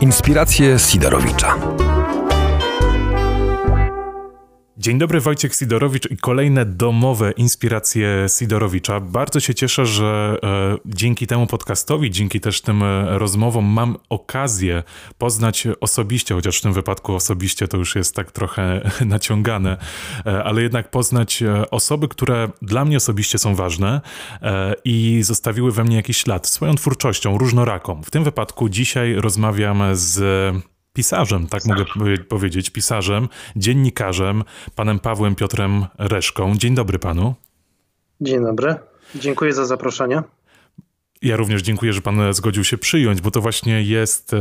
Inspiracje Sidorowicza. Dzień dobry, Wojciech Sidorowicz i kolejne domowe inspiracje Sidorowicza. Bardzo się cieszę, że e, dzięki temu podcastowi, dzięki też tym e, rozmowom mam okazję poznać osobiście, chociaż w tym wypadku osobiście to już jest tak trochę naciągane, e, ale jednak poznać e, osoby, które dla mnie osobiście są ważne e, i zostawiły we mnie jakiś ślad swoją twórczością, różnoraką. W tym wypadku dzisiaj rozmawiam z pisarzem, tak mogę powiedzieć, pisarzem, dziennikarzem, panem Pawłem Piotrem Reszką. Dzień dobry panu. Dzień dobry. Dziękuję za zaproszenie. Ja również dziękuję, że Pan zgodził się przyjąć, bo to właśnie jest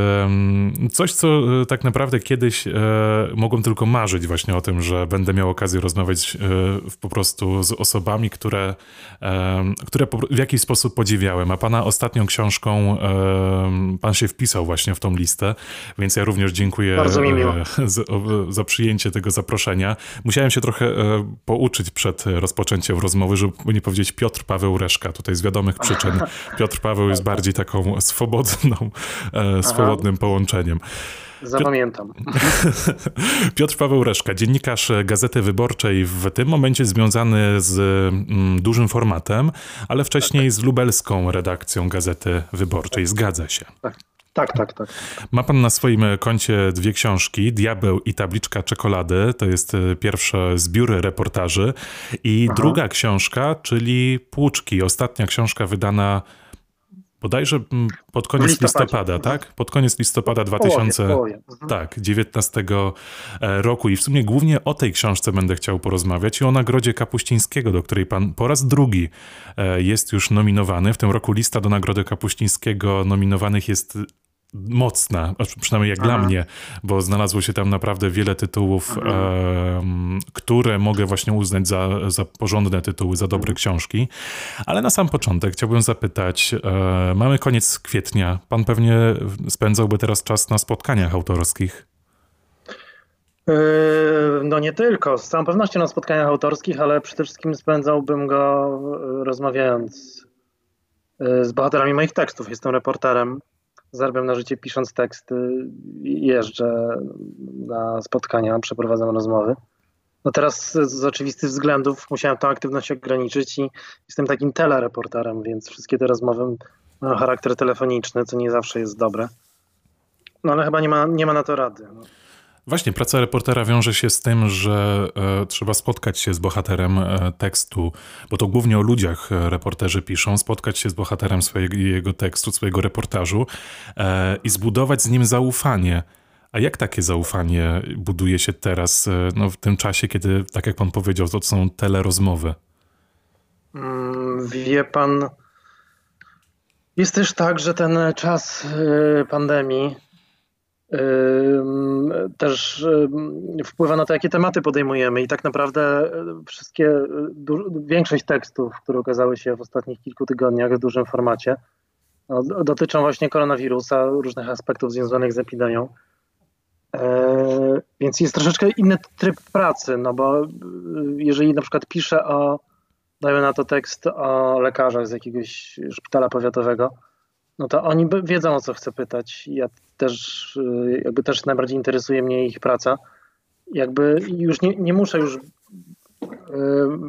coś, co e, tak naprawdę kiedyś e, mogłem tylko marzyć właśnie o tym, że będę miał okazję rozmawiać e, po prostu z osobami, które, które w jakiś sposób podziwiałem. A Pana ostatnią książką Pan się wpisał właśnie w tą listę, więc ja również dziękuję za, za przyjęcie tego zaproszenia. Musiałem się trochę pouczyć przed rozpoczęciem rozmowy, żeby nie powiedzieć Piotr Paweł Reszka, tutaj z wiadomych przyczyn. Piotr Piotr Paweł jest bardziej taką swobodną, e, swobodnym połączeniem. Zapamiętam. Piotr Paweł Reszka, dziennikarz Gazety Wyborczej, w tym momencie związany z mm, dużym formatem, ale wcześniej z lubelską redakcją Gazety Wyborczej. Zgadza się. Tak. Tak, tak, tak. Ma pan na swoim koncie dwie książki: Diabeł i tabliczka czekolady. To jest e, pierwsze zbiór reportaży. I Aha. druga książka, czyli Płuczki. Ostatnia książka wydana bodajże mm, pod koniec listopada, tak? Pod koniec listopada 2019 tak, 19 e, roku. I w sumie głównie o tej książce będę chciał porozmawiać i o Nagrodzie Kapuścińskiego, do której pan po raz drugi e, jest już nominowany. W tym roku lista do Nagrody Kapuścińskiego nominowanych jest mocna, przynajmniej jak Aha. dla mnie, bo znalazło się tam naprawdę wiele tytułów, e, które mogę właśnie uznać za, za porządne tytuły, za dobre książki. Ale na sam początek chciałbym zapytać, e, mamy koniec kwietnia, pan pewnie spędzałby teraz czas na spotkaniach autorskich? E, no nie tylko, z całą pewnością na spotkaniach autorskich, ale przede wszystkim spędzałbym go e, rozmawiając e, z bohaterami moich tekstów. Jestem reporterem zarabiam na życie pisząc teksty, jeżdżę na spotkania, przeprowadzam rozmowy. No teraz z oczywistych względów musiałem tę aktywność ograniczyć i jestem takim telereporterem, więc wszystkie te rozmowy mają charakter telefoniczny, co nie zawsze jest dobre. No ale chyba nie ma, nie ma na to rady. Właśnie, praca reportera wiąże się z tym, że e, trzeba spotkać się z bohaterem e, tekstu, bo to głównie o ludziach e, reporterzy piszą, spotkać się z bohaterem swojego jego tekstu, swojego reportażu e, i zbudować z nim zaufanie. A jak takie zaufanie buduje się teraz, e, no, w tym czasie, kiedy, tak jak pan powiedział, to są telerozmowy? Mm, wie pan, jest też tak, że ten czas e, pandemii też wpływa na to, jakie tematy podejmujemy i tak naprawdę wszystkie, większość tekstów, które ukazały się w ostatnich kilku tygodniach w dużym formacie, no, dotyczą właśnie koronawirusa, różnych aspektów związanych z epidemią. E, więc jest troszeczkę inny tryb pracy, no bo y, jeżeli na przykład piszę o, dajmy na to tekst o lekarzach z jakiegoś szpitala powiatowego, no to oni wiedzą o co chcę pytać. Ja też, y, jakby też najbardziej interesuje mnie ich praca. Jakby już nie, nie muszę już y,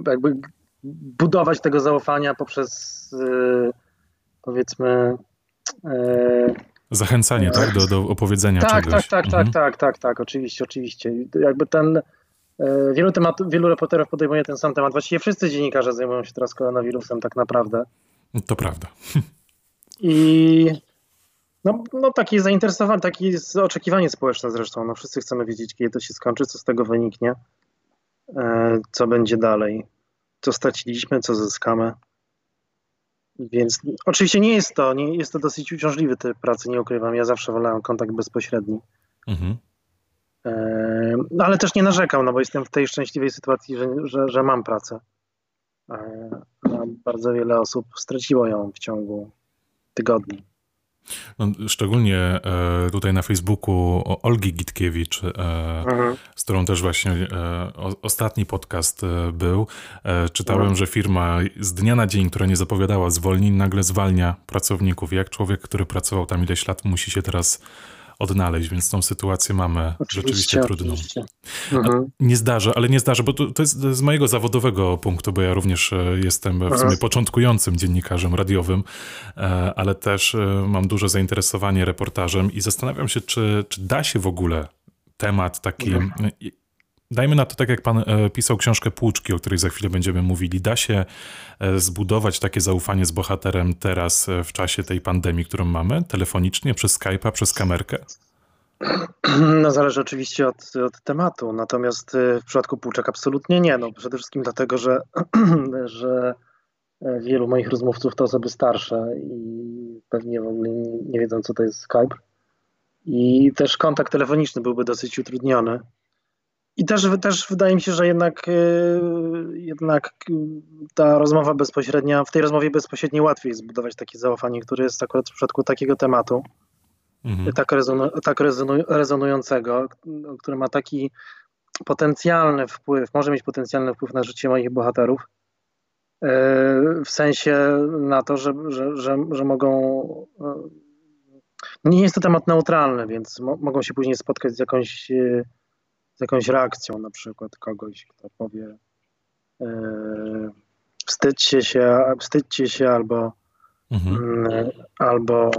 jakby budować tego zaufania poprzez y, powiedzmy Zachęcanie, tak? Do, do opowiedzenia tak, czegoś. Tak, tak, tak, mhm. tak, tak, tak, oczywiście, oczywiście. Jakby ten, wielu tematów, wielu reporterów podejmuje ten sam temat. Właściwie wszyscy dziennikarze zajmują się teraz koronawirusem tak naprawdę. To prawda. I no, no takie zainteresowanie, takie jest oczekiwanie społeczne zresztą. No, wszyscy chcemy wiedzieć, kiedy to się skończy, co z tego wyniknie, e, co będzie dalej, co straciliśmy, co zyskamy. Więc oczywiście nie jest to, nie, jest to dosyć uciążliwy typ pracy, nie ukrywam. Ja zawsze wolałem kontakt bezpośredni. Mhm. E, no, ale też nie narzekam, no bo jestem w tej szczęśliwej sytuacji, że, że, że mam pracę. E, bardzo wiele osób straciło ją w ciągu tygodni. No, szczególnie e, tutaj na Facebooku Olgi Gitkiewicz, e, mhm. z którą też właśnie e, ostatni podcast był. czytałem, mhm. że firma z dnia na dzień, która nie zapowiadała zwolnień, nagle zwalnia pracowników. Jak człowiek, który pracował tam ileś lat, musi się teraz odnaleźć, więc tą sytuację mamy Oczywiście, rzeczywiście trudną. oczywiście. Mhm. Nie zdarza, ale nie zdarza, bo to, to jest z mojego zawodowego punktu, bo ja również e, jestem w Mhm. sumie początkującym dziennikarzem radiowym, e, ale też e, mam duże zainteresowanie reportażem i zastanawiam się, czy, czy da się w ogóle temat taki. Mhm. Dajmy na to, tak jak pan e, pisał książkę Płuczki, o której za chwilę będziemy mówili, da się e, zbudować takie zaufanie z bohaterem teraz e, w czasie tej pandemii, którą mamy, telefonicznie, przez Skype'a, przez kamerkę? No zależy oczywiście od, od tematu, natomiast w przypadku Płuczek absolutnie nie. No, przede wszystkim dlatego, że, że wielu moich rozmówców to osoby starsze i pewnie w ogóle nie wiedzą, co to jest Skype. I też kontakt telefoniczny byłby dosyć utrudniony. I też, też wydaje mi się, że jednak, y, jednak ta rozmowa bezpośrednia, w tej rozmowie bezpośredniej łatwiej zbudować takie zaufanie, które jest akurat w przypadku takiego tematu Mhm. tak, rezonu, tak rezonu, rezonującego, który ma taki potencjalny wpływ, może mieć potencjalny wpływ na życie moich bohaterów, yy, w sensie na to, że, że, że, że mogą. yy, Nie jest to temat neutralny, więc mo, mogą się później spotkać z jakąś, z jakąś reakcją, na przykład kogoś, kto powie yy, wstydźcie się, wstydźcie się albo, Mhm. mm, albo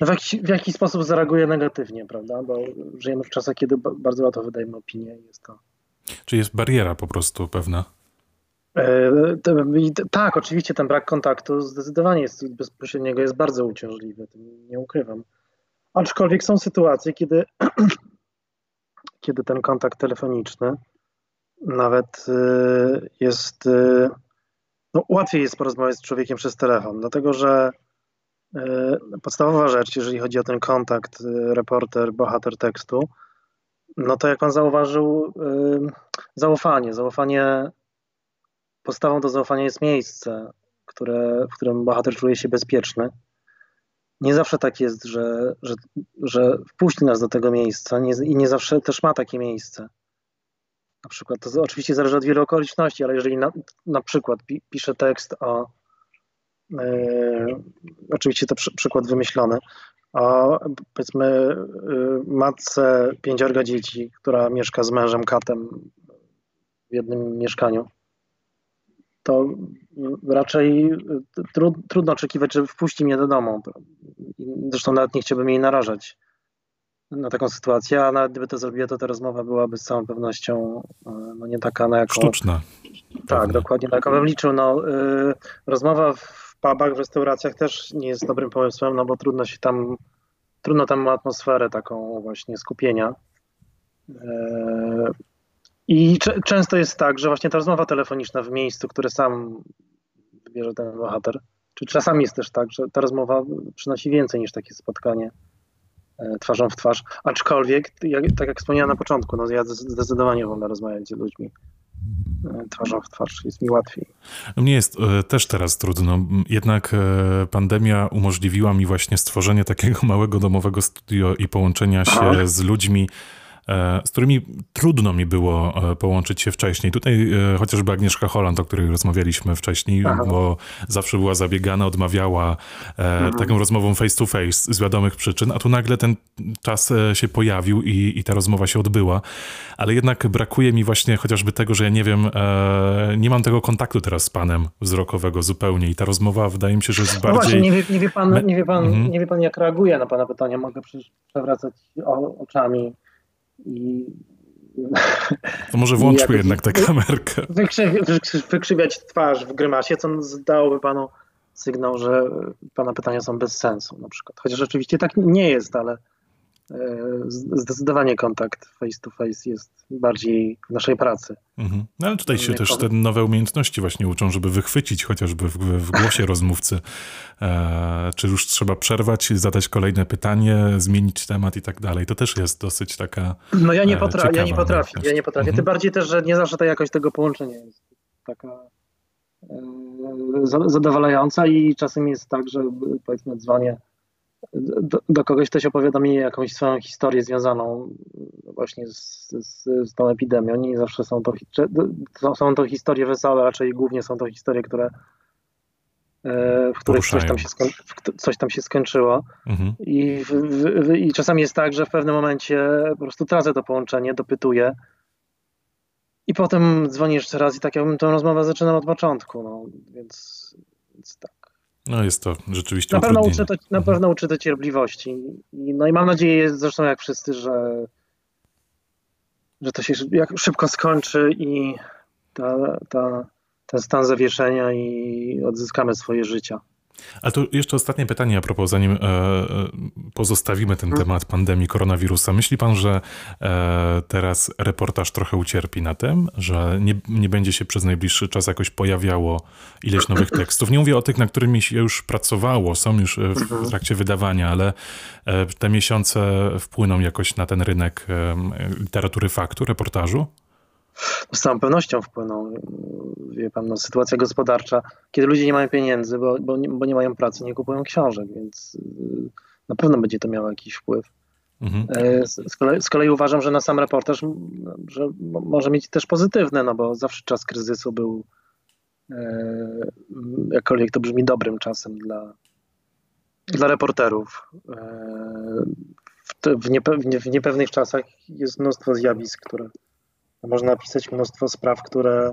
no w, jakiś, w jakiś sposób zareaguje negatywnie, prawda? Bo żyjemy w czasach, kiedy ba- bardzo łatwo wydajemy opinię i jest to. Czy jest bariera po prostu pewna? E, tak, oczywiście ten brak kontaktu zdecydowanie jest bezpośredniego jest bardzo uciążliwy, tym nie ukrywam. Aczkolwiek są sytuacje, kiedy, kiedy ten kontakt telefoniczny nawet e, jest. e, No, łatwiej jest porozmawiać z człowiekiem przez telefon, dlatego że e, podstawowa rzecz, jeżeli chodzi o ten kontakt reporter, bohater tekstu, no to jak pan zauważył, zaufanie. Zaufanie podstawą do zaufania jest miejsce, które, w którym bohater czuje się bezpieczny. Nie zawsze tak jest, że, że, że wpuści nas do tego miejsca nie, i nie zawsze też ma takie miejsce. Na przykład, to oczywiście zależy od wielu okoliczności, ale jeżeli na, na przykład pi, pisze tekst o, e, oczywiście to przy, przykład wymyślony, o powiedzmy e, matce pięciorga dzieci, która mieszka z mężem katem w jednym mieszkaniu, to raczej tru, trudno oczekiwać, że wpuści mnie do domu. Zresztą nawet nie chciałbym jej narażać na taką sytuację, a nawet gdyby to zrobiła, to ta rozmowa byłaby z całą pewnością e, no nie taka, na jaką... Sztuczna. Tak, pewnie. dokładnie na jaką bym liczył. No, y, rozmowa w pubach, w restauracjach też nie jest dobrym pomysłem, no bo trudno się tam, trudno tam atmosferę taką właśnie skupienia. I często jest tak, że właśnie ta rozmowa telefoniczna w miejscu, które sam wybierze ten bohater, czy czasami jest też tak, że ta rozmowa przynosi więcej niż takie spotkanie e, twarzą w twarz. Aczkolwiek, jak, tak jak wspomniałem na początku, no ja zdecydowanie wolę rozmawiać z ludźmi e, twarzą w twarz, jest mi łatwiej. Mnie jest e, też teraz trudno, jednak e, pandemia umożliwiła mi właśnie stworzenie takiego małego domowego studio i połączenia się Aha. z ludźmi, z którymi trudno mi było e, połączyć się wcześniej. Tutaj e, chociażby Agnieszka Holland, o której rozmawialiśmy wcześniej, Aha. bo zawsze była zabiegana, odmawiała e, taką rozmową face to face z wiadomych przyczyn, a tu nagle ten czas e, się pojawił i, i ta rozmowa się odbyła, ale jednak brakuje mi właśnie chociażby tego, że ja nie wiem, e, nie mam tego kontaktu teraz z panem wzrokowego zupełnie i ta rozmowa wydaje mi się, że jest No bardziej... właśnie, nie wie, nie, wie pan, nie, wie pan, Mhm. nie wie pan, jak reaguje na pana pytania. Mogę przewracać oczami i To może włączmy jednak tę kamerkę. wykrzywi, wykrzy- wykrzywiać twarz w grymasie, co dałoby panu sygnał, że pana pytania są bez sensu na przykład. Chociaż oczywiście tak nie jest, ale zdecydowanie kontakt face to face jest bardziej w naszej pracy. Mhm. No ale tutaj się Nie też te nowe umiejętności właśnie uczą, żeby wychwycić chociażby w, w głosie rozmówcy, e, czy już trzeba przerwać, zadać kolejne pytanie, zmienić temat i tak dalej. To też jest dosyć taka... No ja nie, E, potra- ja nie potrafię, ja nie potrafię. Mhm. Tym bardziej też, że nie zawsze ta jakość tego połączenia jest taka e, za- zadowalająca i czasem jest tak, że powiedzmy dzwonię do, do kogoś, ktoś opowiada mi jakąś swoją historię związaną właśnie z, z, z tą epidemią. Nie zawsze są to, są, są to historie wesołe, raczej głównie są to historie, które w których coś tam, się coś tam się skończyło. Mhm. I, w, w, I czasami jest tak, że w pewnym momencie po prostu tracę to połączenie, dopytuję. I potem dzwonię jeszcze raz i tak jakbym tę rozmowę zaczynał od początku. No, więc, więc tak. No jest to rzeczywiście Na pewno uczy to, na mhm. pewno uczy to cierpliwości. No i mam nadzieję, zresztą jak wszyscy, że, że to się jak szybko skończy i ta, ta, ten stan zawieszenia i odzyskamy swoje życia. Ale to jeszcze ostatnie pytanie a propos, zanim e, e pozostawimy ten hmm. temat pandemii koronawirusa. Myśli pan, że e, teraz reportaż trochę ucierpi na tym, że nie, nie będzie się przez najbliższy czas jakoś pojawiało ileś nowych tekstów? Nie mówię o tych, na którymi się już pracowało, są już w, w mhm. trakcie wydawania, ale e, te miesiące wpłyną jakoś na ten rynek e, literatury faktu, reportażu? Z całą pewnością wpłyną. Wie pan, no, sytuacja gospodarcza, kiedy ludzie nie mają pieniędzy, bo, bo, nie, bo nie mają pracy, nie kupują książek, więc y, na pewno będzie to miało jakiś wpływ. Mhm. E, z, kolei, z, kolei, uważam, że na sam reportaż że może mieć też pozytywne, no bo zawsze czas kryzysu był, e, jakkolwiek to brzmi, dobrym czasem dla, dla reporterów. E, w, w, niepe, w niepewnych czasach jest mnóstwo zjawisk, które można napisać mnóstwo spraw, które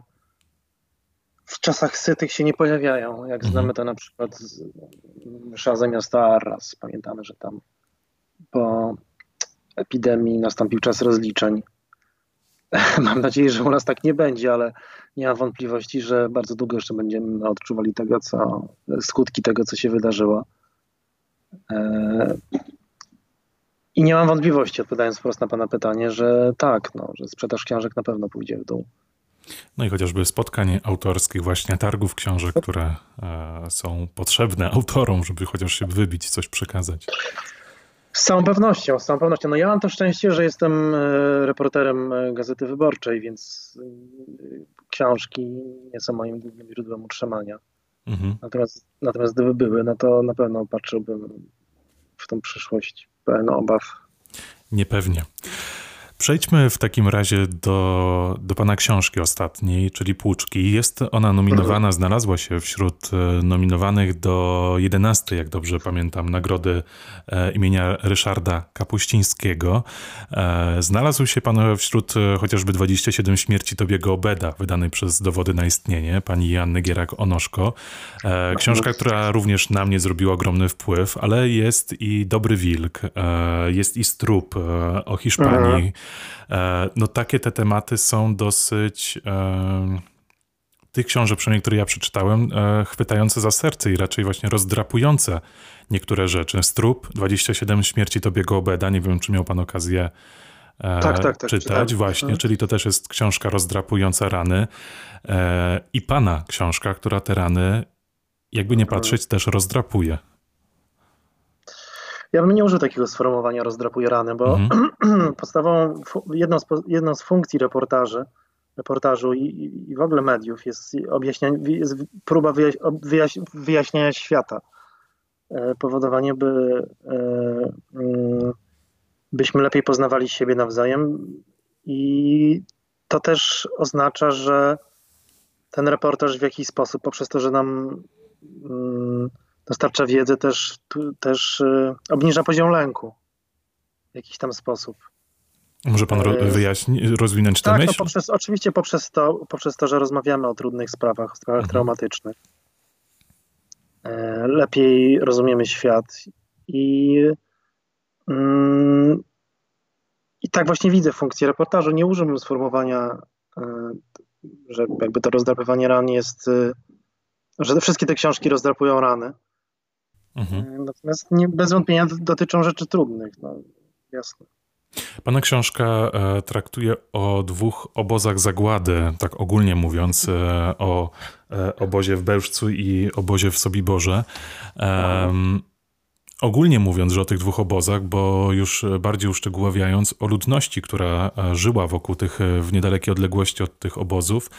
w czasach sytych się nie pojawiają. Jak mhm. znamy to na przykład z msza miasta Arras. Pamiętamy, że tam po epidemii nastąpił czas rozliczeń. Mam nadzieję, że u nas tak nie będzie, ale nie mam wątpliwości, że bardzo długo jeszcze będziemy odczuwali tego, co, skutki tego, co się wydarzyło. I nie mam wątpliwości, odpowiadając wprost na Pana pytanie, że tak, no, że sprzedaż książek na pewno pójdzie w dół. No i chociażby spotkań autorskich, właśnie targów książek, które e, są potrzebne autorom, żeby chociaż się wybić, coś przekazać. Z całą pewnością, z całą pewnością. No ja mam to szczęście, że jestem e, reporterem e, Gazety Wyborczej, więc książki nie są moim głównym źródłem utrzymania. Mhm. Natomiast, natomiast gdyby były, no to na pewno patrzyłbym w tą przyszłość pełen obaw. Niepewnie. Przejdźmy w takim razie do, do pana książki ostatniej, czyli Płuczki. Jest ona nominowana, mhm. znalazła się wśród e, nominowanych do 11, jak dobrze pamiętam, nagrody e, imienia Ryszarda Kapuścińskiego. E, znalazł się pan wśród chociażby 27 śmierci Tobiego Obeda, wydanej przez Dowody na istnienie, pani Janny Gierak-Onoszko. Książka, która również na mnie zrobiła ogromny wpływ, ale jest i Dobry Wilk, jest i Strup o Hiszpanii, no takie te tematy są dosyć e, tych książek, przynajmniej które ja przeczytałem, e, chwytające za serce i raczej właśnie rozdrapujące niektóre rzeczy. Strup, 27 śmierci Tobiego Obeda, nie wiem, czy miał pan okazję tak, tak, tak, czytać, właśnie, mhm. czyli to też jest książka rozdrapująca rany i pana książka, która te rany, jakby nie mhm. patrzeć, też rozdrapuje. Ja bym nie użył takiego sformułowania rozdrapuje rany, bo mhm. podstawową, jedną z, jedną z funkcji reportaży, reportażu i, i w ogóle mediów jest, jest próba wyjaś, świata. E, powodowanie, by e, mm, byśmy lepiej poznawali siebie nawzajem i to też oznacza, że ten reportaż w jakiś sposób, poprzez to, że nam mm, dostarcza wiedzy, też, też y, obniża poziom lęku w jakiś tam sposób. Może pan ro e, wyjaśnić, rozwinąć tę tak, myśl? Tak, no poprzez, oczywiście poprzez to, poprzez to, że rozmawiamy o trudnych sprawach, o sprawach mhm. traumatycznych. E, lepiej rozumiemy świat i, mm, i tak właśnie widzę funkcję reportażu. Nie użyłbym sformułowania, e, że jakby to rozdrapywanie ran jest, że wszystkie te książki rozdrapują rany. Mhm. E, natomiast nie, bez wątpienia dotyczą rzeczy trudnych, no jasne. Pana książka e, traktuje o dwóch obozach zagłady, tak ogólnie mówiąc, e, o obozie w Bełżcu i obozie w Sobiborze. ogólnie mówiąc, że o tych dwóch obozach, bo już bardziej uszczegóławiając o ludności, która żyła wokół tych, w niedalekiej odległości od tych obozów.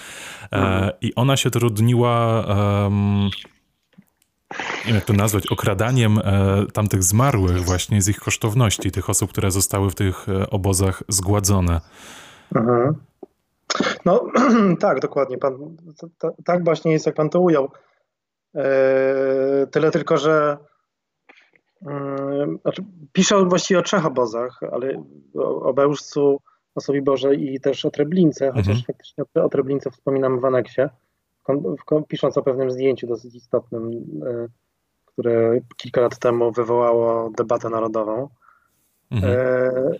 Mhm. I ona się trudniła nie wiem jak to nazwać, okradaniem e, tamtych zmarłych właśnie z ich kosztowności, tych osób, które zostały w tych e, obozach zgładzone. Mhm. No tak, dokładnie. Pan, to, to, tak właśnie jest, jak pan to ujął. Tyle tylko, że znaczy, piszę właściwie o trzech obozach, ale o Bełżcu, o Sobiborze i też o Treblince, chociaż mhm. faktycznie o Treblince wspominam w aneksie, pisząc o pewnym zdjęciu dosyć istotnym, które kilka lat temu wywołało debatę narodową. Mhm. E,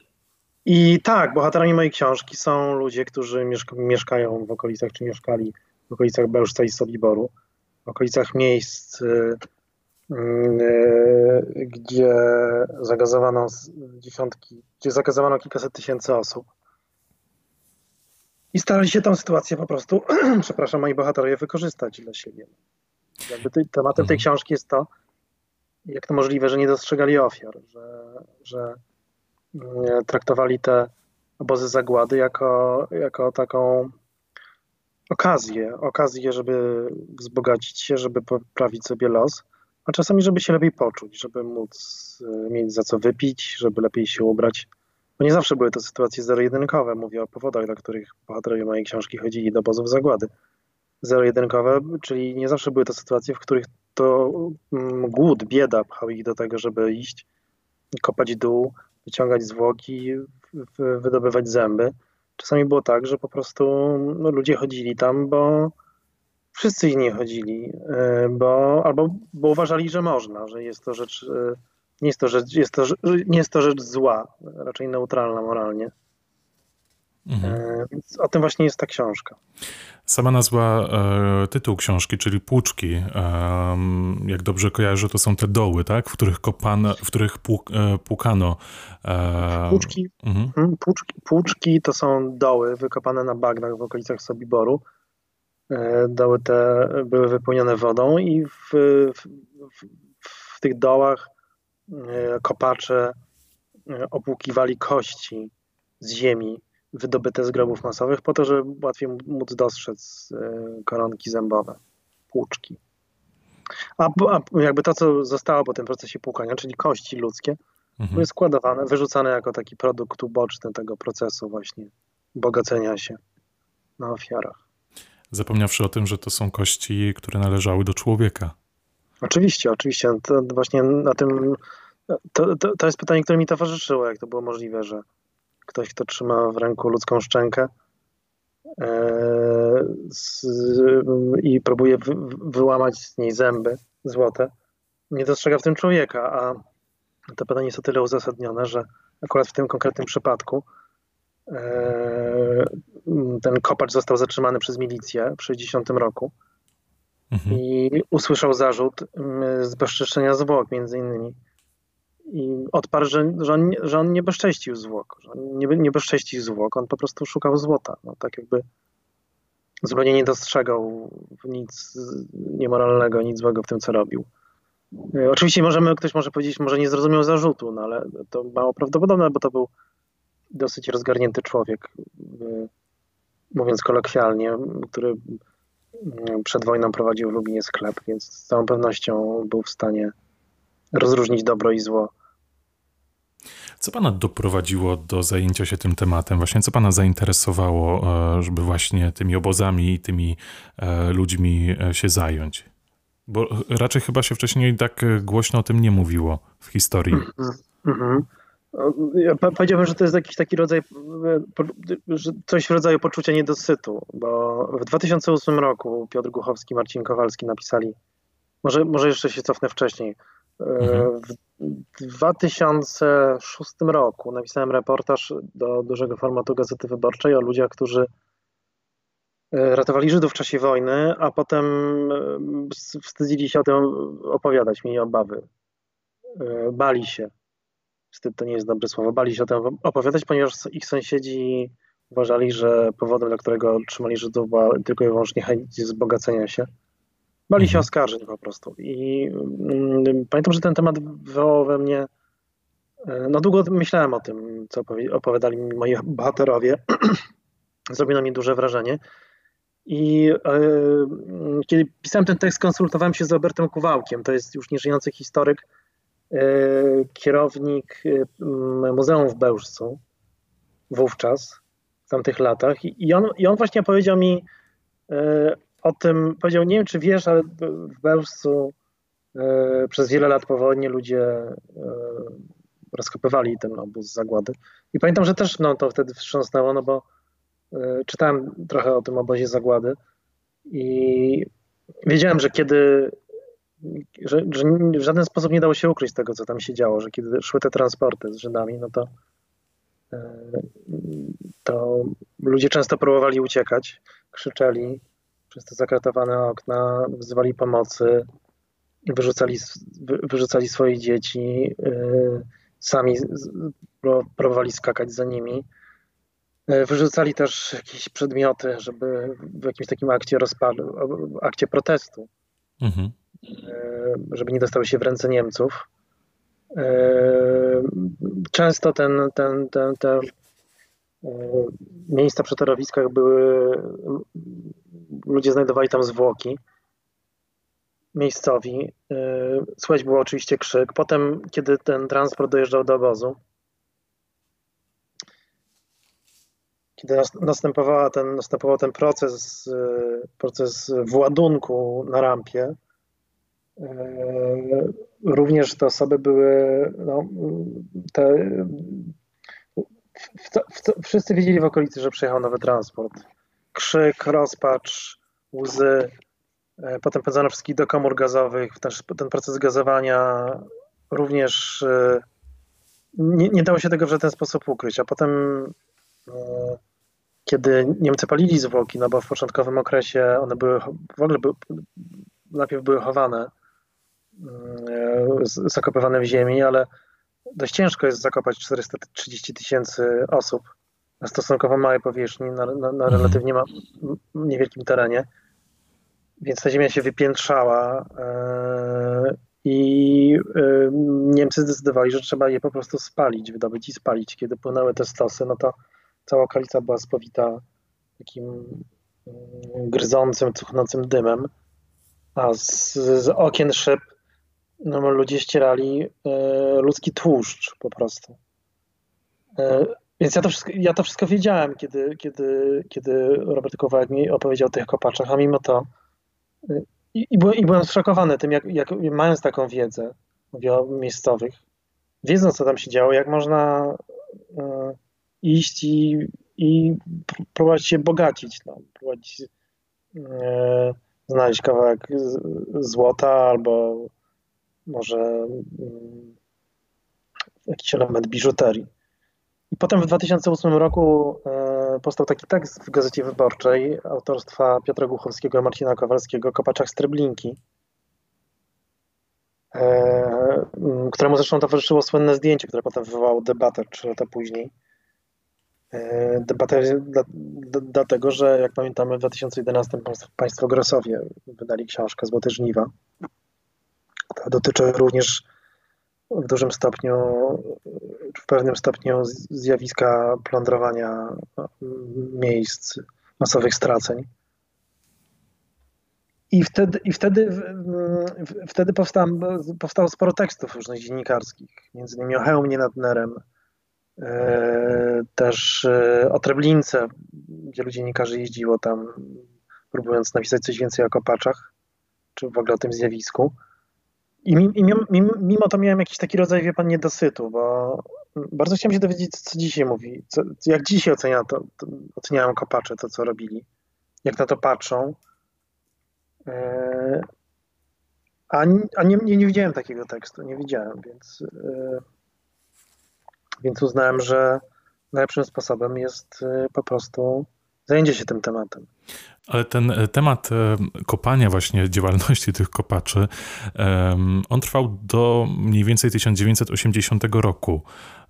I tak, bohaterami mojej książki są ludzie, którzy mieszka mieszkają w okolicach, czy mieszkali w okolicach Bełżca i Sobiboru, w okolicach miejsc, e, e, gdzie zagazowano dziesiątki, gdzie zagazowano kilkaset tysięcy osób. I starali się tę sytuację po prostu, przepraszam, moi bohaterowie wykorzystać dla siebie. Jakby tematem tej mhm. książki jest to, jak to możliwe, że nie dostrzegali ofiar, że, że mm, traktowali te obozy zagłady jako, jako taką okazję, okazję, żeby wzbogacić się, żeby poprawić sobie los, a czasami, żeby się lepiej poczuć, żeby móc e, mieć za co wypić, żeby lepiej się ubrać. Bo nie zawsze były to sytuacje zero-jedynkowe. Mówię o powodach, dla których bohaterowie mojej książki chodzili do obozów zagłady zero-jedynkowe, czyli nie zawsze były to sytuacje, w których to mm, głód, bieda pchał ich do tego, żeby iść, kopać dół, wyciągać zwłoki, wydobywać zęby. Czasami było tak, że po prostu no, ludzie chodzili tam, bo wszyscy inni chodzili, e, bo, albo bo uważali, że można, że jest to rzecz, e, nie jest to rzecz, jest to, nie jest to rzecz zła, raczej neutralna moralnie. Mhm. E, więc o tym właśnie jest ta książka. Sama nazwa, e, tytuł książki, czyli Płuczki, e, jak dobrze kojarzę, to są te doły, tak? W których kopano, w których płuk, e, płukano. E, płuczki, mhm. mhm. płuczki, płuczki to są doły wykopane na bagnach w okolicach Sobiboru. E, doły te były wypełnione wodą i w, w, w, w tych dołach kopacze opłukiwali kości z ziemi wydobyte z grobów masowych po to, żeby łatwiej móc dostrzec e, koronki zębowe, płuczki. A, a jakby to, co zostało po tym procesie płukania, czyli kości ludzkie, mhm. były składowane, wyrzucane jako taki produkt uboczny tego procesu właśnie bogacenia się na ofiarach. Zapomniawszy o tym, że to są kości, które należały do człowieka. Oczywiście, oczywiście. To właśnie na tym. To, to, to jest pytanie, które mi towarzyszyło, jak to było możliwe, że ktoś, kto trzyma w ręku ludzką szczękę e, z, i próbuje wy, wyłamać z niej zęby złote, nie dostrzega w tym człowieka, a to pytanie jest o tyle uzasadnione, że akurat w tym konkretnym przypadku e, ten kopacz został zatrzymany przez milicję w 60 roku mhm. i usłyszał zarzut zbezczeszczenia zwłok między innymi i odparł, że, że, on, że on nie bezcześcił zwłok, że on nie, nie bezcześcił zwłok, on po prostu szukał złota. No, tak jakby zupełnie nie dostrzegał nic niemoralnego, nic złego w tym, co robił. E, oczywiście możemy, ktoś może powiedzieć, może nie zrozumiał zarzutu, no ale to mało prawdopodobne, bo to był dosyć rozgarnięty człowiek, e, mówiąc kolokwialnie, który mm, przed wojną prowadził w Lublinie sklep, więc z całą pewnością był w stanie rozróżnić dobro i zło. Co pana doprowadziło do zajęcia się tym tematem? Właśnie co pana zainteresowało, e, żeby właśnie tymi obozami i tymi e, ludźmi e, się zająć? Bo raczej chyba się wcześniej tak głośno o tym nie mówiło w historii. Mm-hmm. Ja powiedziałbym, że to jest jakiś taki rodzaj, coś w rodzaju poczucia niedosytu, bo w 2008 roku Piotr Głuchowski, Marcin Kowalski napisali, może, może jeszcze się cofnę wcześniej, Mhm. W 2006 roku napisałem reportaż do dużego formatu Gazety Wyborczej o ludziach, którzy e, ratowali Żydów w czasie wojny, a potem e, wstydzili się o tym opowiadać, mieli obawy. E, bali się. Wstyd to nie jest dobre słowo. Bali się o tym opowiadać, ponieważ ich sąsiedzi uważali, że powodem, dla którego trzymali Żydów była tylko i wyłącznie chęć wzbogacenia się. Bali się mhm. oskarżeń po prostu. I mm, pamiętam, że ten temat wywołał we mnie. E, no długo myślałem o tym, co opowiadali mi moi bohaterowie. Zrobiło na mnie duże wrażenie. I e, kiedy pisałem ten tekst, konsultowałem się z Robertem Kuwałkiem. To jest już nieżyjący historyk, kierownik Muzeum w Bełżcu wówczas, w tamtych latach. I on, i on właśnie powiedział mi, o tym powiedział, nie wiem czy wiesz, ale w Bełżcu przez wiele lat po wojnie ludzie rozkopywali ten obóz zagłady. I pamiętam, że też no, to wtedy wstrząsnęło, no bo czytałem trochę o tym obozie zagłady i wiedziałem, że kiedy że, że, w żaden sposób nie dało się ukryć tego, co tam się działo, że kiedy szły te transporty z Żydami, no to, e, to ludzie często próbowali uciekać, krzyczeli przez te zakratowane okna, wzywali pomocy, wyrzucali, wyrzucali swoje dzieci, e, sami próbowali skakać za nimi. E, wyrzucali też jakieś przedmioty, żeby w jakimś takim akcie rozpadu, akcie protestu. Mhm. E, żeby nie dostały się w ręce Niemców. E, często ten, ten, ten, te e, miejsca przy torowiskach były, ludzie znajdowali tam zwłoki miejscowi. Słychać było oczywiście krzyk. Potem, kiedy ten transport dojeżdżał do obozu, kiedy następowała ten, następował ten proces, proces władunku na rampie, również te osoby były, no, te, w to, w to, wszyscy wiedzieli w okolicy, że przyjechał nowy transport. Krzyk, rozpacz, łzy. E, potem pędzono wszystkich do komór gazowych. Ten, ten proces gazowania również e, nie, nie, dało się tego w żaden sposób ukryć. A potem, kiedy Niemcy palili zwłoki, no bo w początkowym okresie one były w ogóle były, najpierw były chowane E, zakopywane w ziemi, ale dość ciężko jest zakopać 430 tysięcy osób na stosunkowo małej powierzchni, na, na, na mhm. relatywnie ma, niewielkim terenie. Więc ta ziemia się wypiętrzała e, i e, Niemcy zdecydowali, że trzeba je po prostu spalić, wydobyć i spalić. Kiedy płynęły te stosy, no to cała okolica była spowita takim gryzącym, cuchnącym dymem, a z, z okien szyb no, ludzie ścierali e, ludzki tłuszcz po prostu. E, więc ja to, wszystko, ja to wszystko wiedziałem, kiedy, kiedy, kiedy Robert Kowalek mi opowiedział o tych kopaczach, a mimo to e, i, i, byłem, i byłem zszokowany tym, jak, jak mając taką wiedzę, mówię o miejscowych, wiedząc co tam się działo, jak można e, iść i, i próbować się bogacić, no, próbować e, znaleźć kawałek złota albo może mm, jakiś element biżuterii. I potem w 2008 roku e, powstał taki tekst w Gazecie Wyborczej autorstwa Piotra Głuchowskiego i Marcina Kowalskiego Kopaczach Streblinki, e, któremu zresztą towarzyszyło słynne zdjęcie, które potem wywołało debatę trzy lata później. E, debatę dlatego, że jak pamiętamy w 2011 państwo Grosowie wydali książkę Złote Żniwa, dotyczy również w dużym stopniu, w pewnym stopniu zjawiska plądrowania miejsc masowych straceń. I wtedy, i wtedy, wtedy powstało, sporo tekstów różnych dziennikarskich, między innymi o Hełmie nad Nerem, e, też e, o Treblince, wielu dziennikarzy jeździło tam, próbując napisać coś więcej o kopaczach, czy w ogóle o tym zjawisku. I mimo, mimo, to miałem jakiś taki rodzaj, wie pan, niedosytu, bo bardzo chciałem się dowiedzieć, co dzisiaj mówi, co, jak dzisiaj ocenia to, to, oceniają kopacze to, co robili, jak na to patrzą. E, a, a nie, nie, nie, widziałem takiego tekstu, nie widziałem, więc, e, więc uznałem, że najlepszym sposobem jest e, po prostu zajęcie się tym tematem. Ale ten e, temat e, kopania właśnie, działalności tych kopaczy, on trwał do mniej więcej 1980 roku.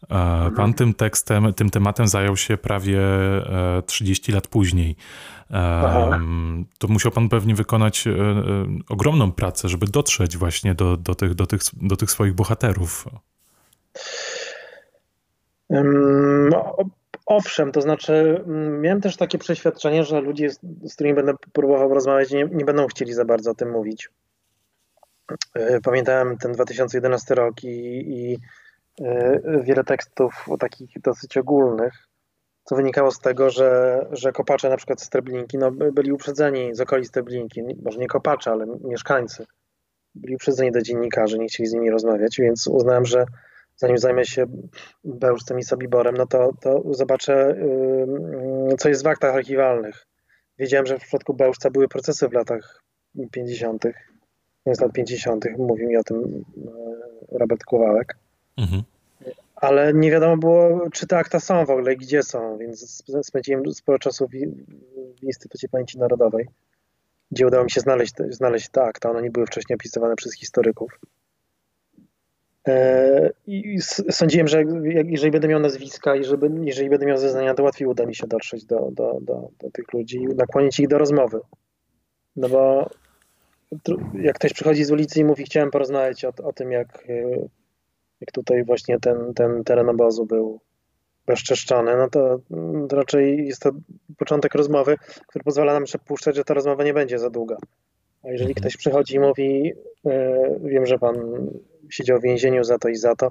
E, mhm. Pan tym tekstem, tym tematem zajął się prawie 30 lat później. Aha. To musiał pan pewnie wykonać ogromną pracę, żeby dotrzeć właśnie do, do, tych, do, tych, do tych swoich bohaterów. No, Owszem, to znaczy mm, miałem też takie przeświadczenie, że ludzie, z którymi będę próbował rozmawiać, nie, nie będą chcieli za bardzo o tym mówić. E, pamiętałem ten 2011 rok i, i e, wiele tekstów takich dosyć ogólnych, co wynikało z tego, że, że kopacze na przykład z Treblinki no, byli uprzedzeni z okolic Treblinki, może nie kopacze, ale mieszkańcy, byli uprzedzeni do dziennikarzy, nie chcieli z nimi rozmawiać, więc uznałem, że zanim zajmę się Bełżcem i Sobiborem, no to, to zobaczę, co jest w aktach archiwalnych. Wiedziałem, że w przypadku Bełżca były procesy w latach 50., z lat 50., mówił mi o tym yy, Robert Kowałek. Mhm ale nie wiadomo było, czy te akta są w ogóle i gdzie są, więc spędziłem sporo czasu w, w Instytucie Pamięci Narodowej, gdzie udało mi się znaleźć, znaleźć te akta. One nie były wcześniej opisywane przez historyków. E, I sądziłem, że jeżeli będę miał nazwiska i jeżeli będę miał zeznania, to łatwiej uda mi się dotrzeć do, do, do, do tych ludzi i nakłonić ich do rozmowy. No bo jak ktoś przychodzi z ulicy i mówi, chciałem porozmawiać o, o tym, jak e, jak tutaj właśnie ten, ten teren obozu był bezczeszczony, no to, to raczej jest to początek rozmowy, który pozwala nam przypuszczać, że ta rozmowa nie będzie za długa. A jeżeli mhm. ktoś przychodzi i mówi, e, wiem, że pan siedział w więzieniu za to i za to,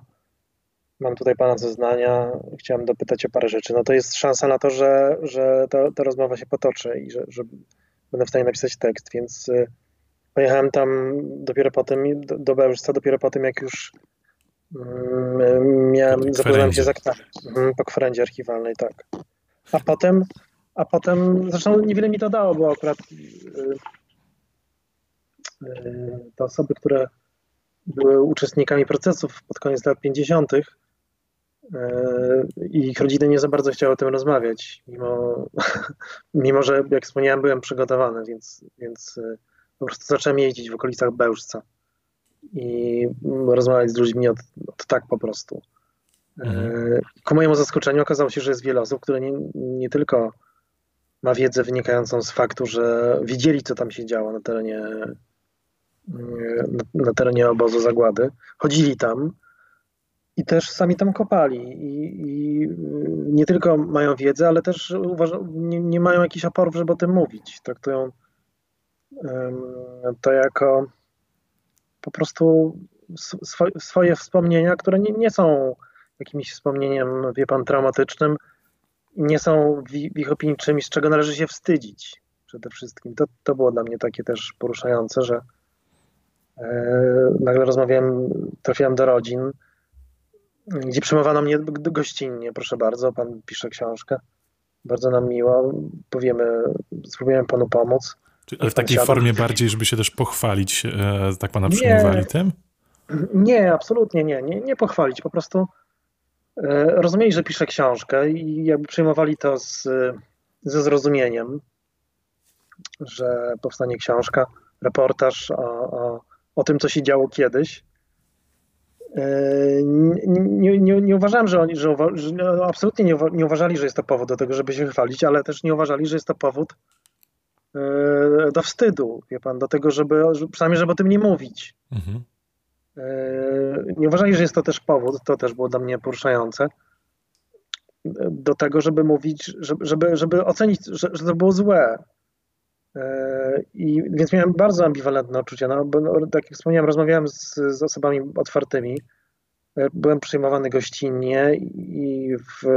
mam tutaj pana zeznania, chciałem dopytać o parę rzeczy, no to jest szansa na to, że, że ta, ta rozmowa się potoczy i że, że będę w stanie napisać tekst, więc e, pojechałem tam dopiero po tym, do, do Bełżca, dopiero po tym, jak już Mm, miałem, zapoznałem się z aktami mhm, po kwerendzie archiwalnej, tak. A potem, a potem, zresztą niewiele mi to dało, bo akurat te osoby, które były uczestnikami procesów pod koniec lat 50. Yy, i ich rodziny nie za bardzo chciały o tym rozmawiać, mimo, mimo że, jak wspomniałem, byłem przygotowany, więc, więc yy, po prostu zacząłem jeździć w okolicach Bełżca i rozmawiać z ludźmi od, od tak po prostu. Mhm. E, ku mojemu zaskoczeniu okazało się, że jest wiele osób, które nie, nie tylko ma wiedzę wynikającą z faktu, że widzieli, co tam się działo na terenie, na, terenie obozu zagłady, chodzili tam i też sami tam kopali. I, i nie tylko mają wiedzę, ale też nie, nie, mają jakichś oporów, żeby o tym mówić. Traktują to jako po prostu swo, swoje wspomnienia, które nie, nie, są jakimś wspomnieniem, wie pan, traumatycznym, nie są w, ich opinii czymś, z czego należy się wstydzić przede wszystkim. To, to było dla mnie takie też poruszające, że nagle rozmawiałem, trafiłem do rodzin, gdzie przyjmowano mnie gościnnie, proszę bardzo, pan pisze książkę, bardzo nam miło, powiemy, spróbujemy panu pomóc. Ale w takiej formie bardziej, żeby się też pochwalić, e, tak pana przyjmowali tym? Nie, absolutnie nie, nie, nie pochwalić, po prostu e, rozumieli, że piszę książkę i jakby przyjmowali to z, ze zrozumieniem, że powstanie książka, reportaż o, o, o tym, co się działo kiedyś. E, nie, nie, nie uważałem, że oni, że, że no, absolutnie nie, nie uważali, że jest to powód do tego, żeby się chwalić, ale też nie uważali, że jest to powód E, do wstydu, wie pan, do tego, żeby, przynajmniej żeby o tym nie mówić. Mhm. E, nie uważali, że jest to też powód, to też było dla mnie poruszające, do tego, żeby mówić, żeby, żeby ocenić, że, że to było złe. E, I, więc miałem bardzo ambiwalentne odczucia. No, bo, no, tak jak wspomniałem, rozmawiałem z, z osobami otwartymi. Byłem przyjmowany gościnnie i w,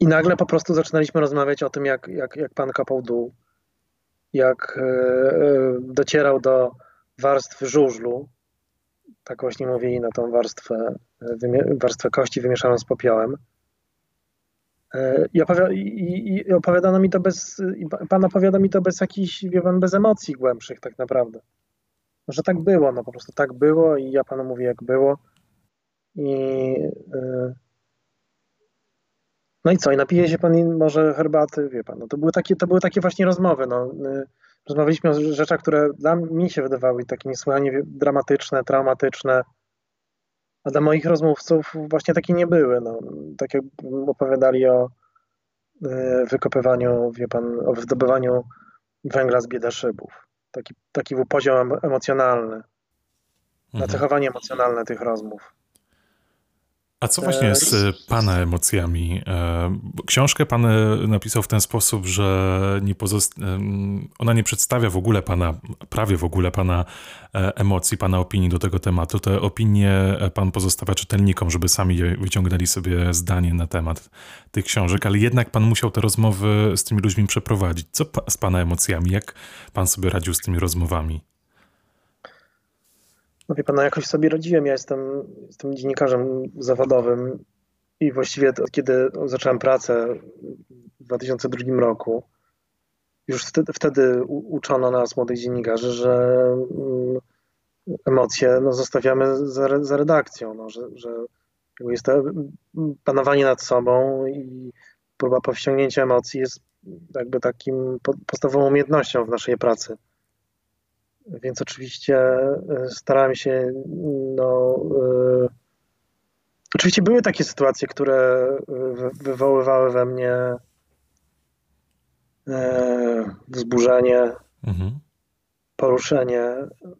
i nagle po prostu zaczynaliśmy rozmawiać o tym, jak, jak, jak pan kopał dół, jak e, e, docierał do warstwy żużlu, tak właśnie mówili na tą warstwę, e, warstwę kości wymieszaną z popiołem. I, opowiada, i, i mi to bez, pan opowiada mi to bez jakichś, wie pan, bez emocji głębszych tak naprawdę. Że tak było, no po prostu tak było i ja panu mówię jak było. I no i co, i napije się pan może herbaty, wie pan, no to były takie, to były takie właśnie rozmowy, no. Y, rozmawialiśmy o rzeczach, które dla mnie się wydawały takie niesłychanie dramatyczne, traumatyczne, a dla moich rozmówców właśnie takie nie były, no. Tak jak opowiadali o y, wykopywaniu, wie pan, o wydobywaniu węgla z biedaszybów. Taki, taki był poziom emocjonalny, mhm. nacechowanie emocjonalne tych rozmów. A co właśnie z Pana emocjami? E, książkę Pan e, napisał w ten sposób, że nie. E, ona nie przedstawia w ogóle Pana, prawie w ogóle Pana emocji, Pana opinii do tego tematu. Te opinie Pan pozostawia czytelnikom, żeby sami wyciągnęli sobie zdanie na temat tych książek, ale jednak Pan musiał te rozmowy z tymi ludźmi przeprowadzić. Co z Pana emocjami? Jak Pan sobie radził z tymi rozmowami? No wie pan, no jakoś sobie radziłem. Ja jestem, jestem dziennikarzem zawodowym i właściwie od kiedy zacząłem pracę w 2002 roku, już wtedy, wtedy uczono nas, młodych dziennikarzy, że mm, emocje no, zostawiamy za, za redakcją, no, że, że jest to panowanie nad sobą i próba powściągnięcia emocji jest jakby takim podstawową umiejętnością w naszej pracy. Więc oczywiście e, starałem się, no. E, oczywiście były takie sytuacje, które wywoływały we mnie e, wzburzenie, mhm. poruszenie,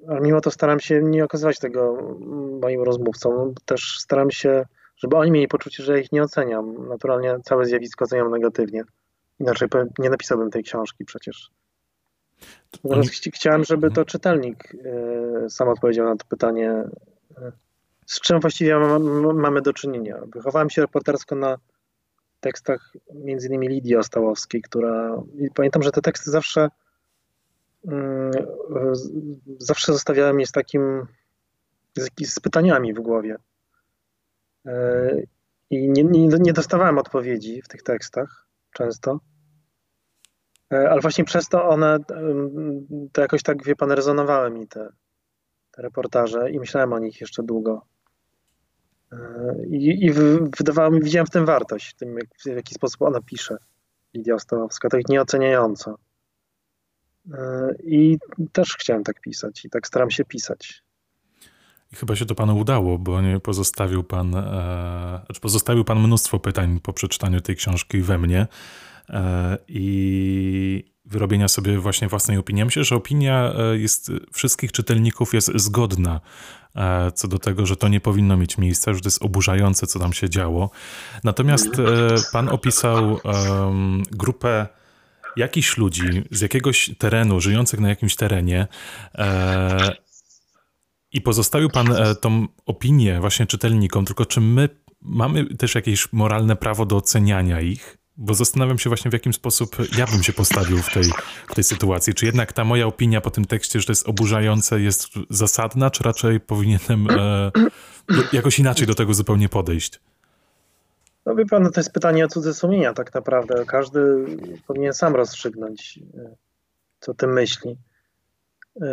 ale mimo to staram się nie okazywać tego moim rozmówcom. Też staram się, żeby oni mieli poczucie, że ich nie oceniam. Naturalnie całe zjawisko oceniam negatywnie. Inaczej nie napisałbym tej książki przecież. Natomiast Oni... chciałem, żeby to czytelnik e, sam odpowiedział na to pytanie, e, z czym właściwie mamy do czynienia. Wychowałem się reportersko na tekstach między innymi Lidii Ostałowskiej, która... I pamiętam, że te teksty zawsze mm, zawsze zostawiały mnie z takim z pytaniami w głowie. E, I nie, nie, nie dostawałem odpowiedzi w tych tekstach często. E, ale właśnie przez to one, to jakoś tak, wie pan, rezonowały mi te, te reportaże i myślałem o nich jeszcze długo. E, I, i wydawało mi, widziałem w tym wartość, w tym, jak, w jaki sposób ona pisze, Lidia Ostałowska, tak nieoceniająco. E, I też chciałem tak pisać i tak staram się pisać. I chyba się to panu udało, bo nie pozostawił pan, e, znaczy pozostawił pan mnóstwo pytań po przeczytaniu tej książki we mnie. E, i wyrobienia sobie właśnie własnej opinii. Myślę, że opinia e, jest wszystkich czytelników jest zgodna e, co do tego, że to nie powinno mieć miejsca, że to jest oburzające, co tam się działo. Natomiast pan opisał grupę jakichś ludzi z jakiegoś terenu, żyjących na jakimś terenie i pozostawił pan tą opinię właśnie czytelnikom, tylko czy my mamy też jakieś moralne prawo do oceniania ich? Bo zastanawiam się właśnie, w jakim sposób ja bym się postawił w tej, w tej sytuacji. Czy jednak ta moja opinia po tym tekście, że to jest oburzające, jest zasadna, czy raczej powinienem e, jakoś inaczej do tego zupełnie podejść? No wie pan, no to jest pytanie o cudze sumienia tak naprawdę. Każdy powinien sam rozstrzygnąć, e, co tym myśli. E,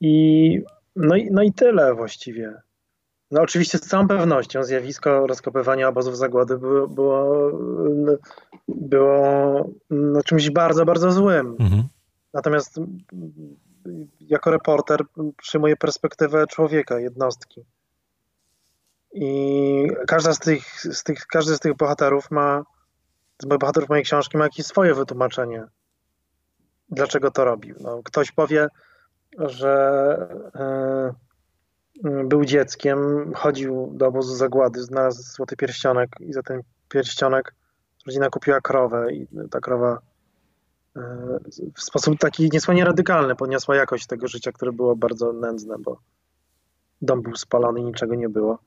I no, i no i tyle właściwie. No oczywiście z całą pewnością zjawisko rozkopywania obozów zagłady było, było, było no, czymś bardzo, bardzo złym. Mhm. Natomiast jako reporter przyjmuję perspektywę człowieka, jednostki. I każda z tych, z tych, każdy z tych bohaterów ma, z bohaterów mojej książki ma jakieś swoje wytłumaczenie, dlaczego to robił. No, ktoś powie, że yy, był dzieckiem, chodził do obozu zagłady, znalazł złoty pierścionek i za ten pierścionek rodzina kupiła krowę i ta krowa e, w sposób taki niesłychanie radykalny podniosła jakość tego życia, które było bardzo nędzne, bo dom był spalony i niczego nie było.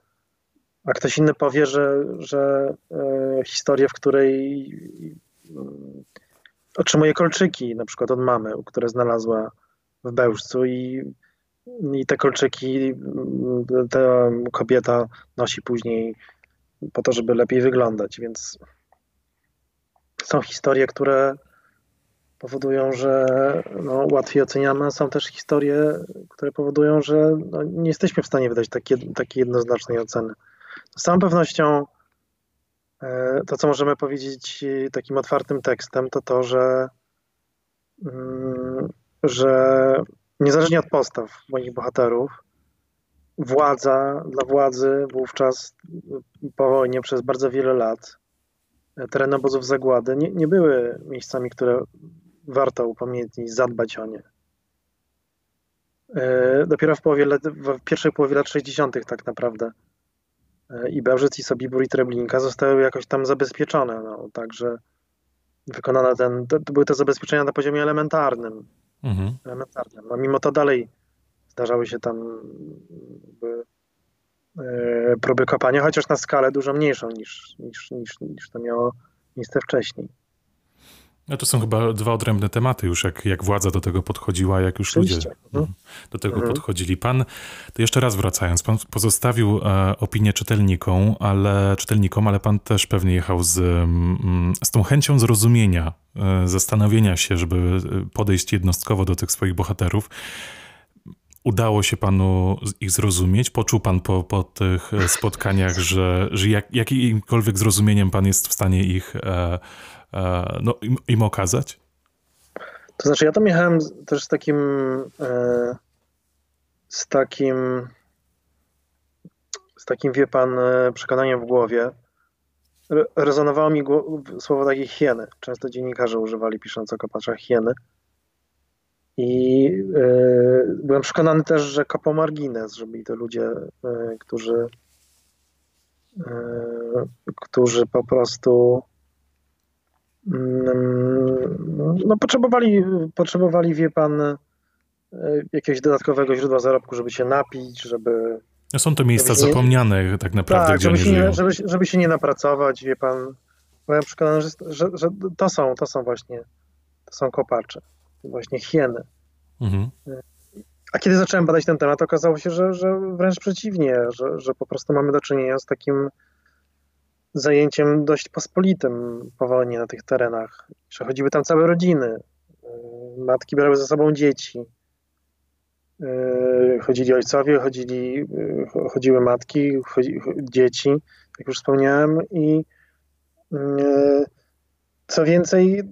A ktoś inny powie, że, że e, historię, w której e, otrzymuje kolczyki, na przykład od mamy, które znalazła w Bełżcu i i te kolczyki ta kobieta nosi później po to, żeby lepiej wyglądać, więc są historie, które powodują, że no, łatwiej oceniamy, są też historie, które powodują, że no, nie jesteśmy w stanie wydać takiej, takiej jednoznacznej oceny. Z całą pewnością e, to, co możemy powiedzieć takim otwartym tekstem, to to, że, mm, że niezależnie od postaw moich bohaterów, władza dla władzy wówczas po wojnie przez bardzo wiele lat, tereny obozów zagłady nie, nie były miejscami, które warto upamiętnić, zadbać o nie. E, dopiero w, połowie w pierwszej połowie lat 60. tak naprawdę i Bełżyc, i Sobibór, i Treblinka zostały jakoś tam zabezpieczone. No, także wykonano ten, to, to były te zabezpieczenia na poziomie elementarnym. Mhm. elementarnym. No, mimo to dalej zdarzały się tam by, e, próby kopania, chociaż na skalę dużo mniejszą niż, niż, niż, niż to miało miejsce wcześniej. No to są chyba dwa odrębne tematy już, jak, jak władza do tego podchodziła, jak już ludzie mhm. do tego mhm. podchodzili. Pan, to jeszcze raz wracając, pan pozostawił e, opinię czytelnikom, ale, czytelnikom, ale pan też pewnie jechał z, mm, z tą chęcią zrozumienia, e, zastanowienia się, żeby e, podejść jednostkowo do tych swoich bohaterów. Udało się panu ich zrozumieć? Poczuł pan po, po tych e, spotkaniach, że, że jak, jakimkolwiek zrozumieniem pan jest w stanie ich E, no, im, im okazać? To znaczy, ja tam jechałem też z takim e, z takim z takim, wie pan, e, przekonaniem w głowie. Rezonowało mi słowo takie hieny. Często dziennikarze używali, pisząc o kopaczach, hieny. I byłem przekonany też, że kopą margines, żeby to ludzie, którzy, którzy po prostu no, potrzebowali, potrzebowali, wie pan, e, jakiegoś dodatkowego źródła zarobku, żeby się napić, żeby. No są to miejsca zapomniane nie... tak naprawdę, tak, gdzie żeby oni się nie, żeby, żeby, się nie napracować, wie pan. Byłem przekonany, że, że, że, to są, to są właśnie, to są kopacze, właśnie hieny. Mhm. A kiedy zacząłem badać ten temat, okazało się, że, że wręcz przeciwnie, że, że po prostu mamy do czynienia z takim zajęciem dość pospolitym powolnie na tych terenach. Przechodziły tam całe rodziny. Yy, matki brały ze sobą dzieci. Yy, chodzili ojcowie, chodzili, yy, chodziły matki, chodzi, dzieci, jak już wspomniałem. I co więcej,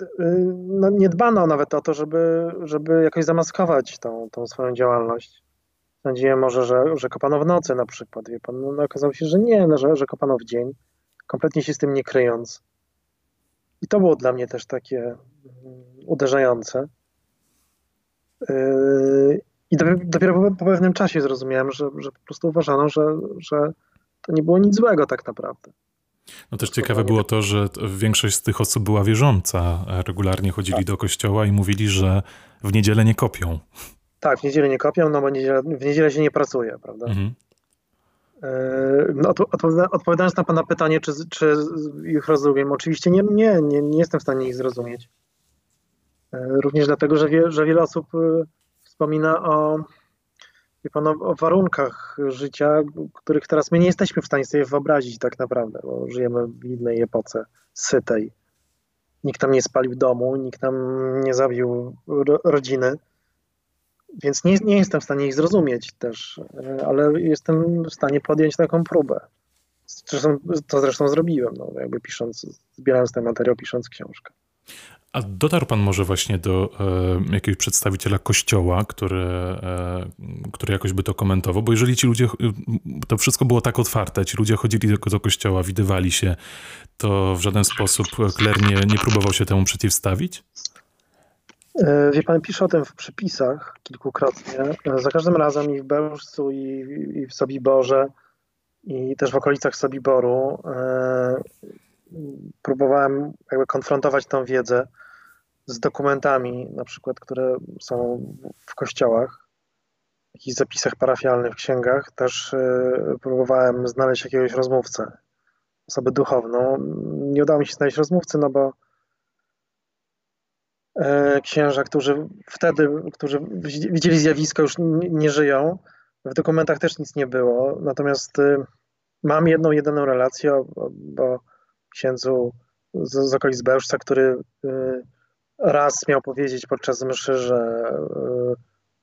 no nie dbano nawet o to, żeby, żeby jakoś zamaskować tą, tą swoją działalność. Sądziłem może, że, że kopano w nocy na przykład, wie pan. No, okazało się, że nie, no, że, że kopano w dzień kompletnie się z tym nie kryjąc. I to było dla mnie też takie mm, uderzające. Yy, I dopiero po pewnym czasie zrozumiałem, że, że po prostu uważano, że, że to nie było nic złego tak naprawdę. No też ciekawe było to, że większość z tych osób była wierząca. Regularnie chodzili tak. do kościoła i mówili, że w niedzielę nie kopią. Tak, w niedzielę nie kopią, no bo niedzielę, w niedzielę się nie pracuje, prawda? Mhm. E, no, odpowiadając na Pana pytanie, czy, czy ich rozumiem, oczywiście nie, nie, nie, nie jestem w stanie ich zrozumieć. E, również dlatego, że, wie, że wiele osób e, wspomina o, wie pan, o warunkach życia, których teraz my nie jesteśmy w stanie sobie wyobrazić tak naprawdę, bo żyjemy w innej epoce sytej. Nikt tam nie spalił domu, nikt tam nie zabił rodziny więc nie, nie jestem w stanie ich zrozumieć też, e, ale jestem w stanie podjąć taką próbę. Zresztą, to zresztą zrobiłem, no, jakby pisząc, zbierając ten materiał, pisząc książkę. A dotarł pan może właśnie do e, jakiegoś przedstawiciela kościoła, który, e, który jakoś by to komentował? Bo jeżeli ci ludzie, to wszystko było tak otwarte, ci ludzie chodzili do, do kościoła, widywali się, to w żaden sposób kler nie, nie próbował się temu przeciwstawić? E, wie pan, pisze o tym w przepisach kilkukrotnie. E, za każdym razem i w Bełżcu, i, i w Sobiborze, i też w okolicach Sobiboru e, próbowałem jakby konfrontować tą wiedzę z dokumentami, na przykład, które są w kościołach, w jakichś zapisach parafialnych, w księgach. Też próbowałem znaleźć jakiegoś rozmówcę, osobę duchowną. Nie udało mi się znaleźć rozmówcy, no bo księża, którzy wtedy, którzy widzieli zjawisko, już nie żyją. W dokumentach też nic nie było. Natomiast y, mam jedną, jedyną relację o, księdzu z, z okolic Bełżca, który y, raz miał powiedzieć podczas mszy, że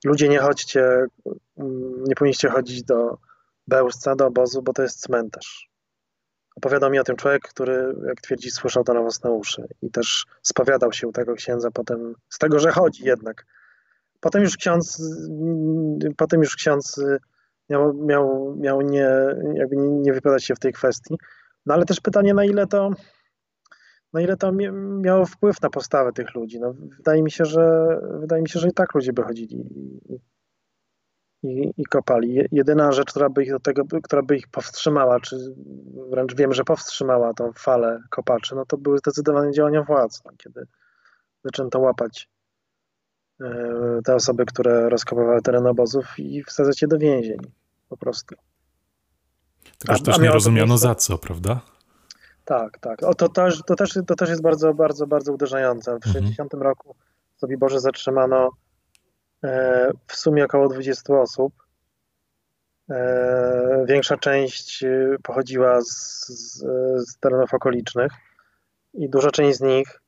y, ludzie nie chodźcie, nie powinniście chodzić do Bełżca, do obozu, bo to jest cmentarz. Opowiadał mi o tym człowiek, który, jak twierdzi, słyszał to na własne uszy i też spowiadał się u tego księdza potem z tego, że chodzi jednak. Potem już ksiądz, potem już ksiądz miał, miał, miał nie, jakby nie wypowiadać się w tej kwestii. No ale też pytanie, na ile to, na ile to miało wpływ na postawę tych ludzi. No, wydaje mi się, że wydaje mi się, że i tak ludzie by chodzili i, i kopali. Jedyna rzecz, która by ich do tego, która by ich powstrzymała, czy wręcz wiem, że powstrzymała tą falę kopaczy, no to były zdecydowane działania władz, no, kiedy zaczęto łapać e, te osoby, które rozkopywały teren obozów i wsadzać je do więzień po prostu. Tylko, że też nie rozumiano za co, prawda? Tak, tak. O, to, też, to, też, to też jest bardzo, bardzo, bardzo uderzające. W 1960 mhm. roku w Sobiborze zatrzymano w sumie około 20 osób. E, większa część pochodziła z, z, z terenów okolicznych i duża część z nich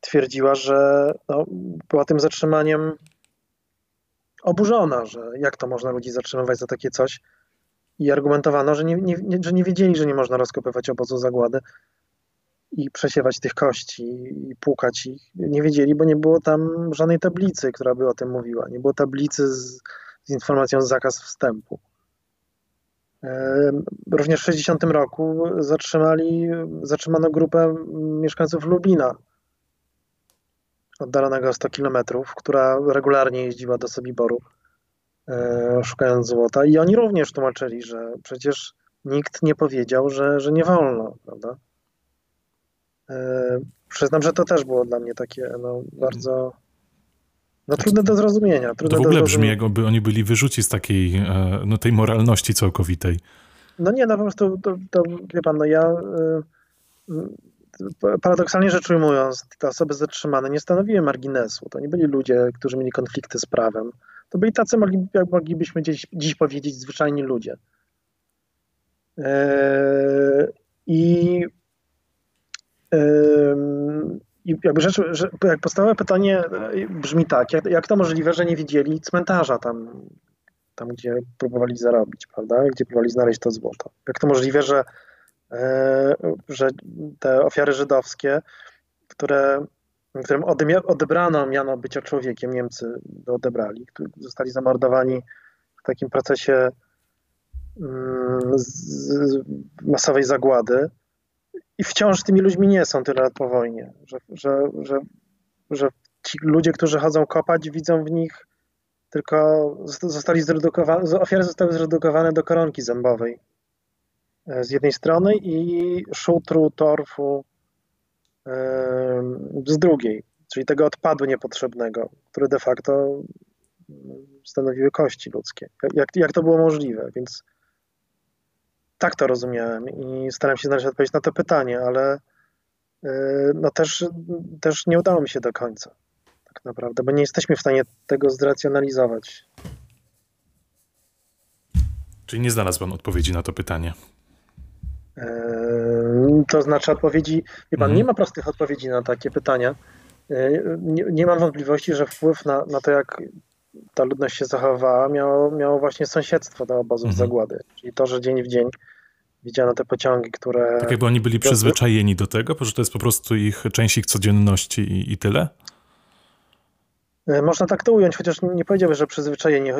twierdziła, że no, była tym zatrzymaniem oburzona, że jak to można ludzi zatrzymywać za takie coś. I argumentowano, że nie, nie, że nie wiedzieli, że nie można rozkopywać obozu zagłady i przesiewać tych kości i płukać ich. Nie wiedzieli, bo nie było tam żadnej tablicy, która by o tym mówiła. Nie było tablicy z, z informacją zakaz wstępu. Również w 60 roku zatrzymali, zatrzymano grupę mieszkańców Lubina, oddalonego o 100 kilometrów, która regularnie jeździła do Sobiboru e, szukając złota i oni również tłumaczyli, że przecież nikt nie powiedział, że, że nie wolno, prawda? E, przyznam, że to też było dla mnie takie no, bardzo no, trudne do zrozumienia. Trudne to w ogóle brzmi, jakby oni byli wyrzuci z takiej, e, no, tej moralności całkowitej. No nie, no po prostu, to, to wie pan, no ja paradoksalnie rzecz ujmując, te osoby zatrzymane nie stanowiły marginesu. To nie byli ludzie, którzy mieli konflikty z prawem. To byli tacy, jak moglibyśmy dziś, dziś powiedzieć, zwyczajni ludzie. I, i jakby rzecz, jak podstawowe pytanie e, brzmi tak, jak, jak to możliwe, że nie widzieli cmentarza tam, tam, gdzie próbowali zarobić, prawda? Gdzie próbowali znaleźć to złoto. Jak to możliwe, że E, że te ofiary żydowskie, które, którym odebrano miano bycia człowiekiem, Niemcy odebrali, zostali zamordowani w takim procesie mm, masowej zagłady i wciąż tymi ludźmi nie są tyle lat po wojnie, że, że, że, że ci ludzie, którzy chodzą kopać, widzą w nich tylko zostali ofiary zostały zredukowane do koronki zębowej E, z jednej strony i szutru, torfu z drugiej, czyli tego odpadu niepotrzebnego, który de facto stanowiły kości ludzkie. Jak, jak to było możliwe? Więc tak to rozumiałem i staram się znaleźć odpowiedź na to pytanie, ale e, no też, też nie udało mi się do końca, tak naprawdę, bo nie jesteśmy w stanie tego zracjonalizować. Czyli nie znalazł pan odpowiedzi na to pytanie. To znaczy odpowiedzi, wie pan, nie mhm. ma prostych odpowiedzi na takie pytania. Nie, nie mam wątpliwości, że wpływ na, na to, jak ta ludność się zachowała, miało, miało właśnie sąsiedztwo do obozów mhm. zagłady. Czyli to, że dzień w dzień widziano te pociągi, które... Tak jakby oni byli przyzwyczajeni do tego, że to jest po prostu ich część ich codzienności i, i tyle? E, można tak to ująć, chociaż nie powiedziałbym, że przyzwyczajeni.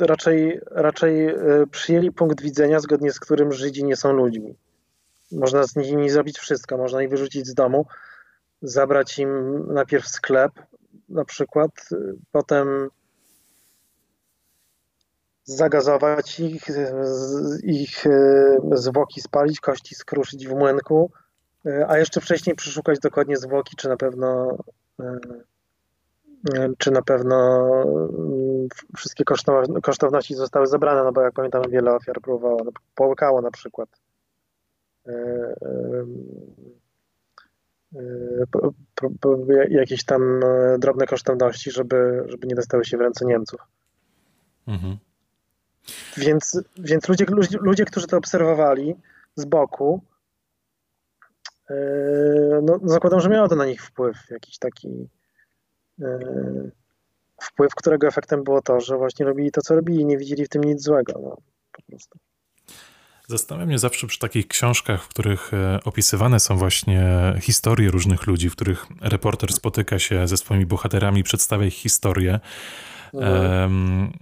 Raczej, raczej e, przyjęli punkt widzenia, zgodnie z którym Żydzi nie są ludźmi. Można z nimi zrobić wszystko. Można ich wyrzucić z domu, zabrać im najpierw sklep na przykład, potem zagazować ich, ich e, zwłoki spalić, kości skruszyć w młynku, e, a jeszcze wcześniej przeszukać dokładnie zwłoki, czy na pewno e, czy na pewno wszystkie kosztowności zostały zabrane, no bo jak pamiętam wiele ofiar próbowało, no, połykało na przykład jakieś tam drobne kosztowności, żeby, żeby nie dostały się w ręce Niemców. Mhm. Więc, więc ludzie, ludzie, którzy to obserwowali z boku, e, no, zakładam, że miało to na nich wpływ, jakiś taki e, wpływ, którego efektem było to, że właśnie robili to, co robili, nie widzieli w tym nic złego. No, po prostu. Zastanawiam mnie zawsze przy takich książkach, w których e, opisywane są właśnie historie różnych ludzi, w których reporter spotyka się ze swoimi bohaterami, przedstawia ich historię. Mhm.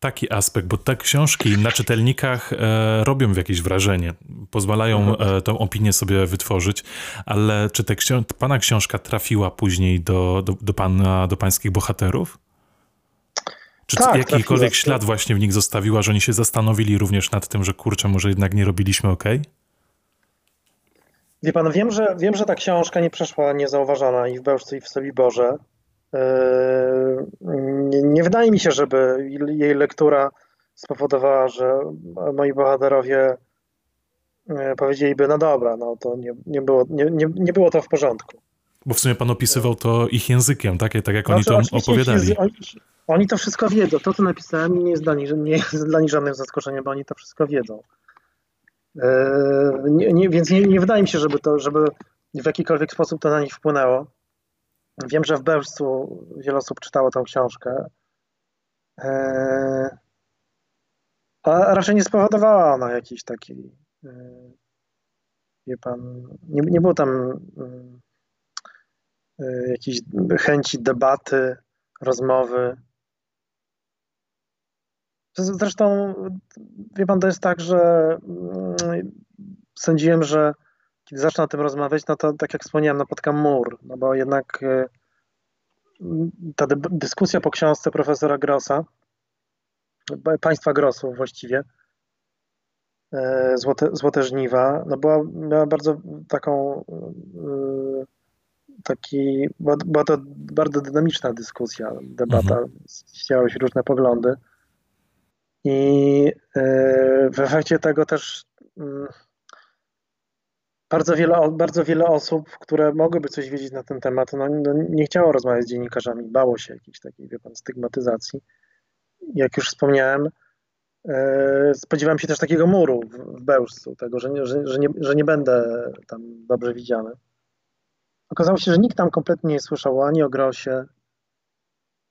Taki aspekt, bo te książki na czytelnikach e, robią jakieś wrażenie, pozwalają mhm. e, tą opinię sobie wytworzyć, ale czy te pana książka trafiła później do, do, do, pana, do pańskich bohaterów? Czy tak, jakikolwiek ślad właśnie w nich zostawiła, że oni się zastanowili również nad tym, że kurczę, może jednak nie robiliśmy ok? Wie pan, wiem, że, wiem, że ta książka nie przeszła niezauważona i w Bełżcu, i w Sobiborze. Yy, nie, nie wydaje mi się, żeby jej lektura spowodowała, że moi bohaterowie yy, powiedzieliby, no dobra, no to nie, nie, było, nie, nie, nie było to w porządku. Bo w sumie pan opisywał to ich językiem, tak, tak jak oni znaczy, to opowiadali. Oni, oni, to wszystko wiedzą. To, co napisałem, nie jest dla nich, nie jest dla nich żadnym zaskoczeniem, bo oni to wszystko wiedzą. Yy, nie, nie, więc nie, nie, wydaje mi się, żeby to, żeby w jakikolwiek sposób to na nich wpłynęło. Wiem, że w Bełżcu wiele osób czytało tą książkę. Yy, a raczej nie spowodowała ona jakiejś takiej, yy, wie pan, nie, nie było tam jakiejś chęci debaty, rozmowy. Zresztą, wie pan, to jest tak, że mm, sądziłem, że kiedy zacznę o tym rozmawiać, no to tak jak wspomniałem, napotkam mur, no bo jednak e, ta dyskusja po książce profesora Grossa, państwa Grossów właściwie, e, Złote, Złote Żniwa, no była, miała bardzo taką e, taki, była to bardzo dynamiczna dyskusja, debata, mhm. się różne poglądy. I e, w efekcie tego też mm, bardzo wiele, bardzo wiele osób, które mogłyby coś wiedzieć na ten temat, no, no, nie chciało rozmawiać z dziennikarzami, bało się jakiejś takiej, wie pan, stygmatyzacji. Jak już wspomniałem, e, spodziewałem się też takiego muru w, w Bełżcu, tego, że nie, że, że, nie, że nie będę tam dobrze widziany. Okazało się, że nikt tam kompletnie nie słyszał ani o Grosie,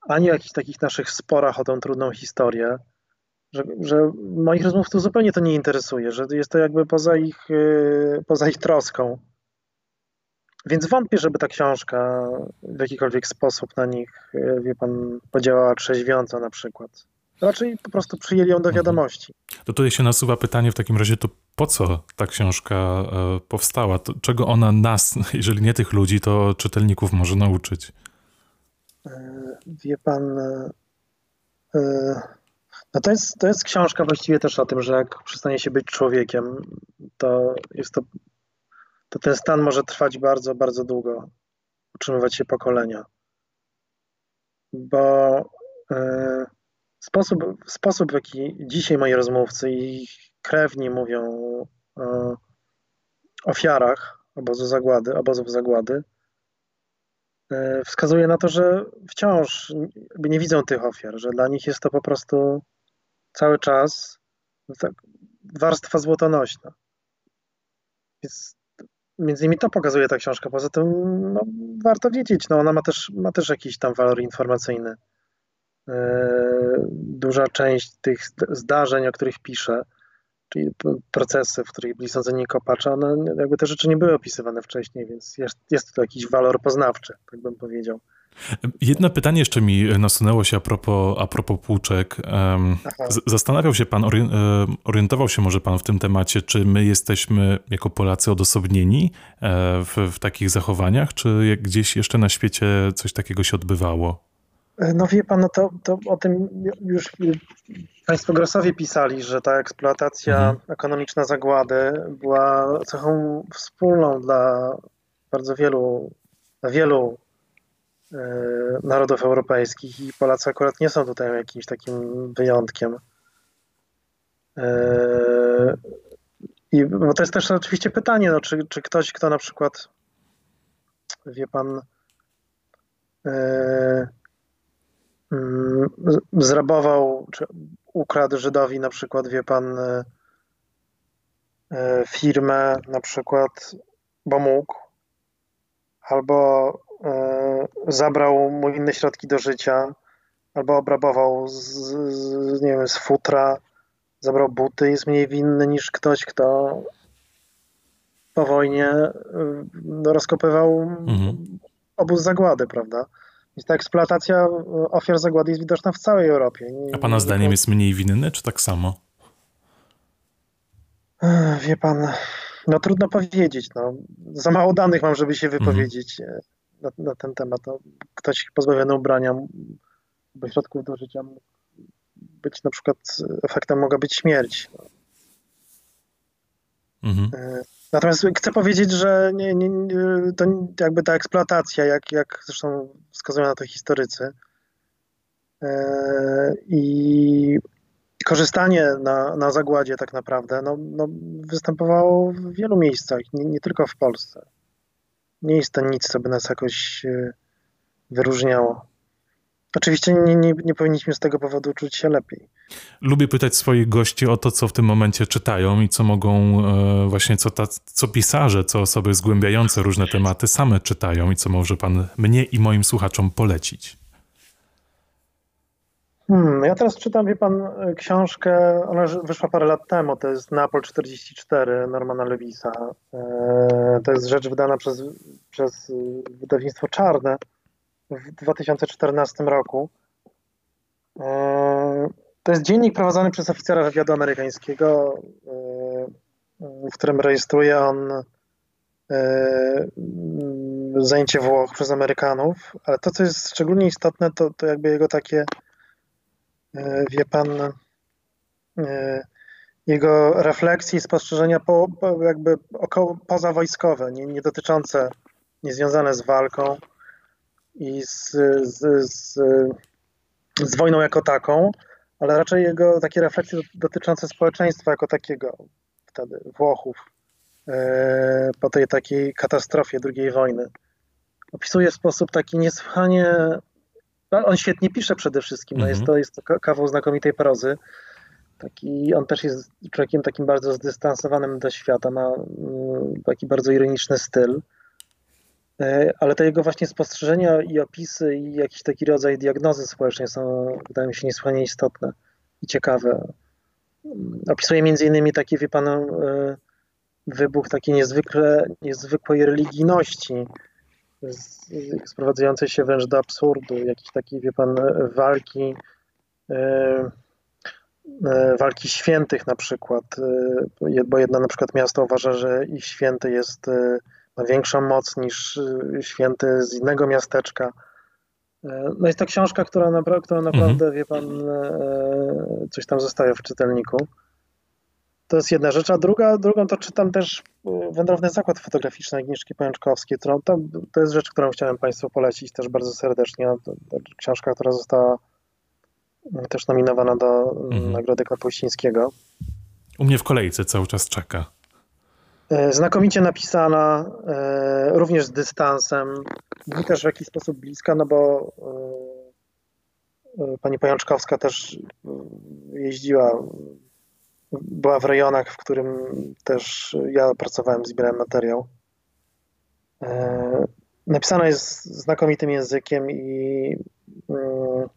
ani o jakichś takich naszych sporach o tą trudną historię że, że moich rozmówców zupełnie to nie interesuje, że jest to jakby poza ich, y, poza ich troską. Więc wątpię, żeby ta książka w jakikolwiek sposób na nich, y, wie pan, podziałała trzeźwiąco na przykład. Raczej po prostu przyjęli ją do mhm. wiadomości. To tutaj się nasuwa pytanie w takim razie, to po co ta książka e, powstała? To czego ona nas, jeżeli nie tych ludzi, to czytelników może nauczyć? E, wie pan, e, no to jest, to jest książka właściwie też o tym, że jak przestanie się być człowiekiem, to jest to, to ten stan może trwać bardzo, bardzo długo, utrzymywać się pokolenia. Bo y, sposób, sposób, w jaki dzisiaj moi rozmówcy i krewni mówią o ofiarach obozu zagłady, obozów zagłady, y, wskazuje na to, że wciąż nie widzą tych ofiar, że dla nich jest to po prostu cały czas tak, warstwa złotonośna. Więc między innymi to pokazuje ta książka. Poza tym no, warto wiedzieć, no, ona ma też, ma też jakiś tam walor informacyjny. Yy, duża część tych zdarzeń, o których piszę, czyli procesy, w których byli sądzeni kopacze, one jakby te rzeczy nie były opisywane wcześniej, więc jest, jest to jakiś walor poznawczy, tak bym powiedział. Jedno pytanie jeszcze mi nasunęło się a propos, a propos płuczek. Zastanawiał się pan, orientował się może pan w tym temacie, czy my jesteśmy jako Polacy odosobnieni e, w, w takich zachowaniach, czy gdzieś jeszcze na świecie coś takiego się odbywało? E, no wie pan, no to, to o tym już państwo Grossowie pisali, że ta eksploatacja mhm. ekonomiczna zagłady była cechą wspólną dla bardzo wielu, wielu E, narodów europejskich i Polacy akurat nie są tutaj jakimś takim wyjątkiem. E, I, bo to jest też oczywiście pytanie, no, czy, czy ktoś, kto na przykład, wie pan, e, mm, zrabował, czy ukradł Żydowi na przykład, wie pan, firmę na przykład, bo mógł, albo E, zabrał mu inne środki do życia, albo obrabował z, z, nie wiem, z futra, zabrał buty, jest mniej winny niż ktoś, kto po wojnie e, no, rozkopywał mhm. obóz zagłady, prawda? Więc ta eksploatacja ofiar zagłady jest widoczna w całej Europie. Nie, A pana zdaniem jest mniej winny, czy tak samo? Wie pan, no trudno powiedzieć. No. Za mało danych mam, żeby się mhm. wypowiedzieć. Mhm na, na ten temat. No, ktoś pozbawiony ubrania, bo środków do życia być na przykład, efektem mogła być śmierć. Mhm. Natomiast chcę powiedzieć, że nie, nie, to jakby ta eksploatacja, jak, jak zresztą wskazują na to historycy, i korzystanie na, na zagładzie tak naprawdę no, no, występowało w wielu miejscach, nie, nie tylko w Polsce. Nie jest to nic, co by nas jakoś e, wyróżniało. Oczywiście nie, nie, nie, powinniśmy z tego powodu czuć się lepiej. Lubię pytać swoich gości o to, co w tym momencie czytają i co mogą, e, właśnie co, ta, co pisarze, co osoby zgłębiające różne tematy same czytają i co może pan mnie i moim słuchaczom polecić. Hmm, ja teraz czytam, wie pan, książkę, ona wyszła parę lat temu, to jest Napol 44 Normana Lewisa. E, to jest rzecz wydana przez, przez wydawnictwo Czarne w 2014 roku. E, to jest dziennik prowadzony przez oficera wywiadu amerykańskiego, e, w którym rejestruje on zajęcie Włoch przez Amerykanów, ale to, co jest szczególnie istotne, to, to jakby jego takie wie pan, e, jego refleksje i spostrzeżenia po, po jakby około, pozawojskowe, nie, nie dotyczące, niezwiązane z walką i z, z, z, z wojną jako taką, ale raczej jego takie refleksje dotyczące społeczeństwa jako takiego, wtedy Włochów, e, po tej takiej katastrofie II wojny. Opisuje w sposób taki niesłychanie on świetnie pisze przede wszystkim. No jest, mhm. to, jest to kawał znakomitej prozy. Taki, on też jest człowiekiem takim bardzo zdystansowanym do świata, ma mm, taki bardzo ironiczny styl. E, ale te jego właśnie spostrzeżenia i opisy i jakiś taki rodzaj diagnozy społecznej są, wydają mi się, niesłychanie istotne i ciekawe. Mm, opisuje między innymi taki, wie pan, e, wybuch takiej niezwykle, niezwykłej religijności sprowadzającej się wręcz do absurdu, jakiejś takiej, wie pan, walki, e, e, walki świętych na przykład, e, bo jedno na przykład miasto uważa, że ich święty jest ma większą moc niż święty z innego miasteczka. No jest to książka, która, napra która naprawdę, mhm. wie pan, coś tam zostaje w czytelniku. To jest jedna rzecz, a druga, drugą to czytam też e, Wędrowny Zakład Fotograficzny Agnieszki Pajączkowskiej, którą, to, to jest rzecz, którą chciałem Państwu polecić też bardzo serdecznie. To, to książka, która została mm, też nominowana do mhm. Nagrody Kapuścińskiego. U mnie w kolejce cały czas czeka. E, znakomicie napisana, e, również z dystansem, i też w jakiś sposób bliska, no bo pani Pajączkowska też jeździła była w rejonach, w którym też ja pracowałem, zbierałem materiał. E, napisana jest znakomitym językiem i mm,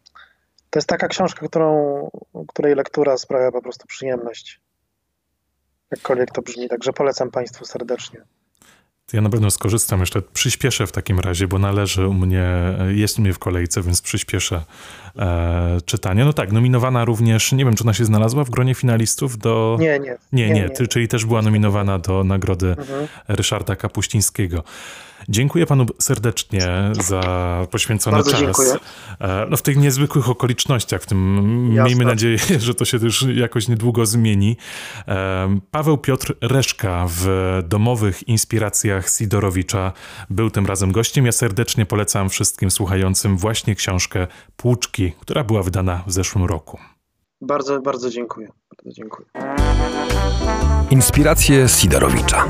to jest taka książka, którą, której lektura sprawia po prostu przyjemność. Jakkolwiek to brzmi, także polecam Państwu serdecznie. Ja na pewno skorzystam, jeszcze przyspieszę w takim razie, bo należy u mnie, jest u mnie w kolejce, więc przyspieszę e, czytanie. No tak, nominowana również, nie wiem, czy ona się znalazła w gronie finalistów do... Nie, nie. Nie, nie, nie. czyli też była nominowana do nagrody mhm. Ryszarda Kapuścińskiego. Dziękuję panu serdecznie za poświęcony Bardzo czas. Dziękuję. E, no w tych niezwykłych okolicznościach, w tym Jasne. miejmy nadzieję, że to się też jakoś niedługo zmieni. E, Paweł Piotr Reszka w domowych inspiracjach Sidorowicza był tym razem gościem. Ja serdecznie polecam wszystkim słuchającym właśnie książkę Płuczki, która była wydana w zeszłym roku. Bardzo, bardzo dziękuję. Bardzo dziękuję. Inspiracje Sidorowicza.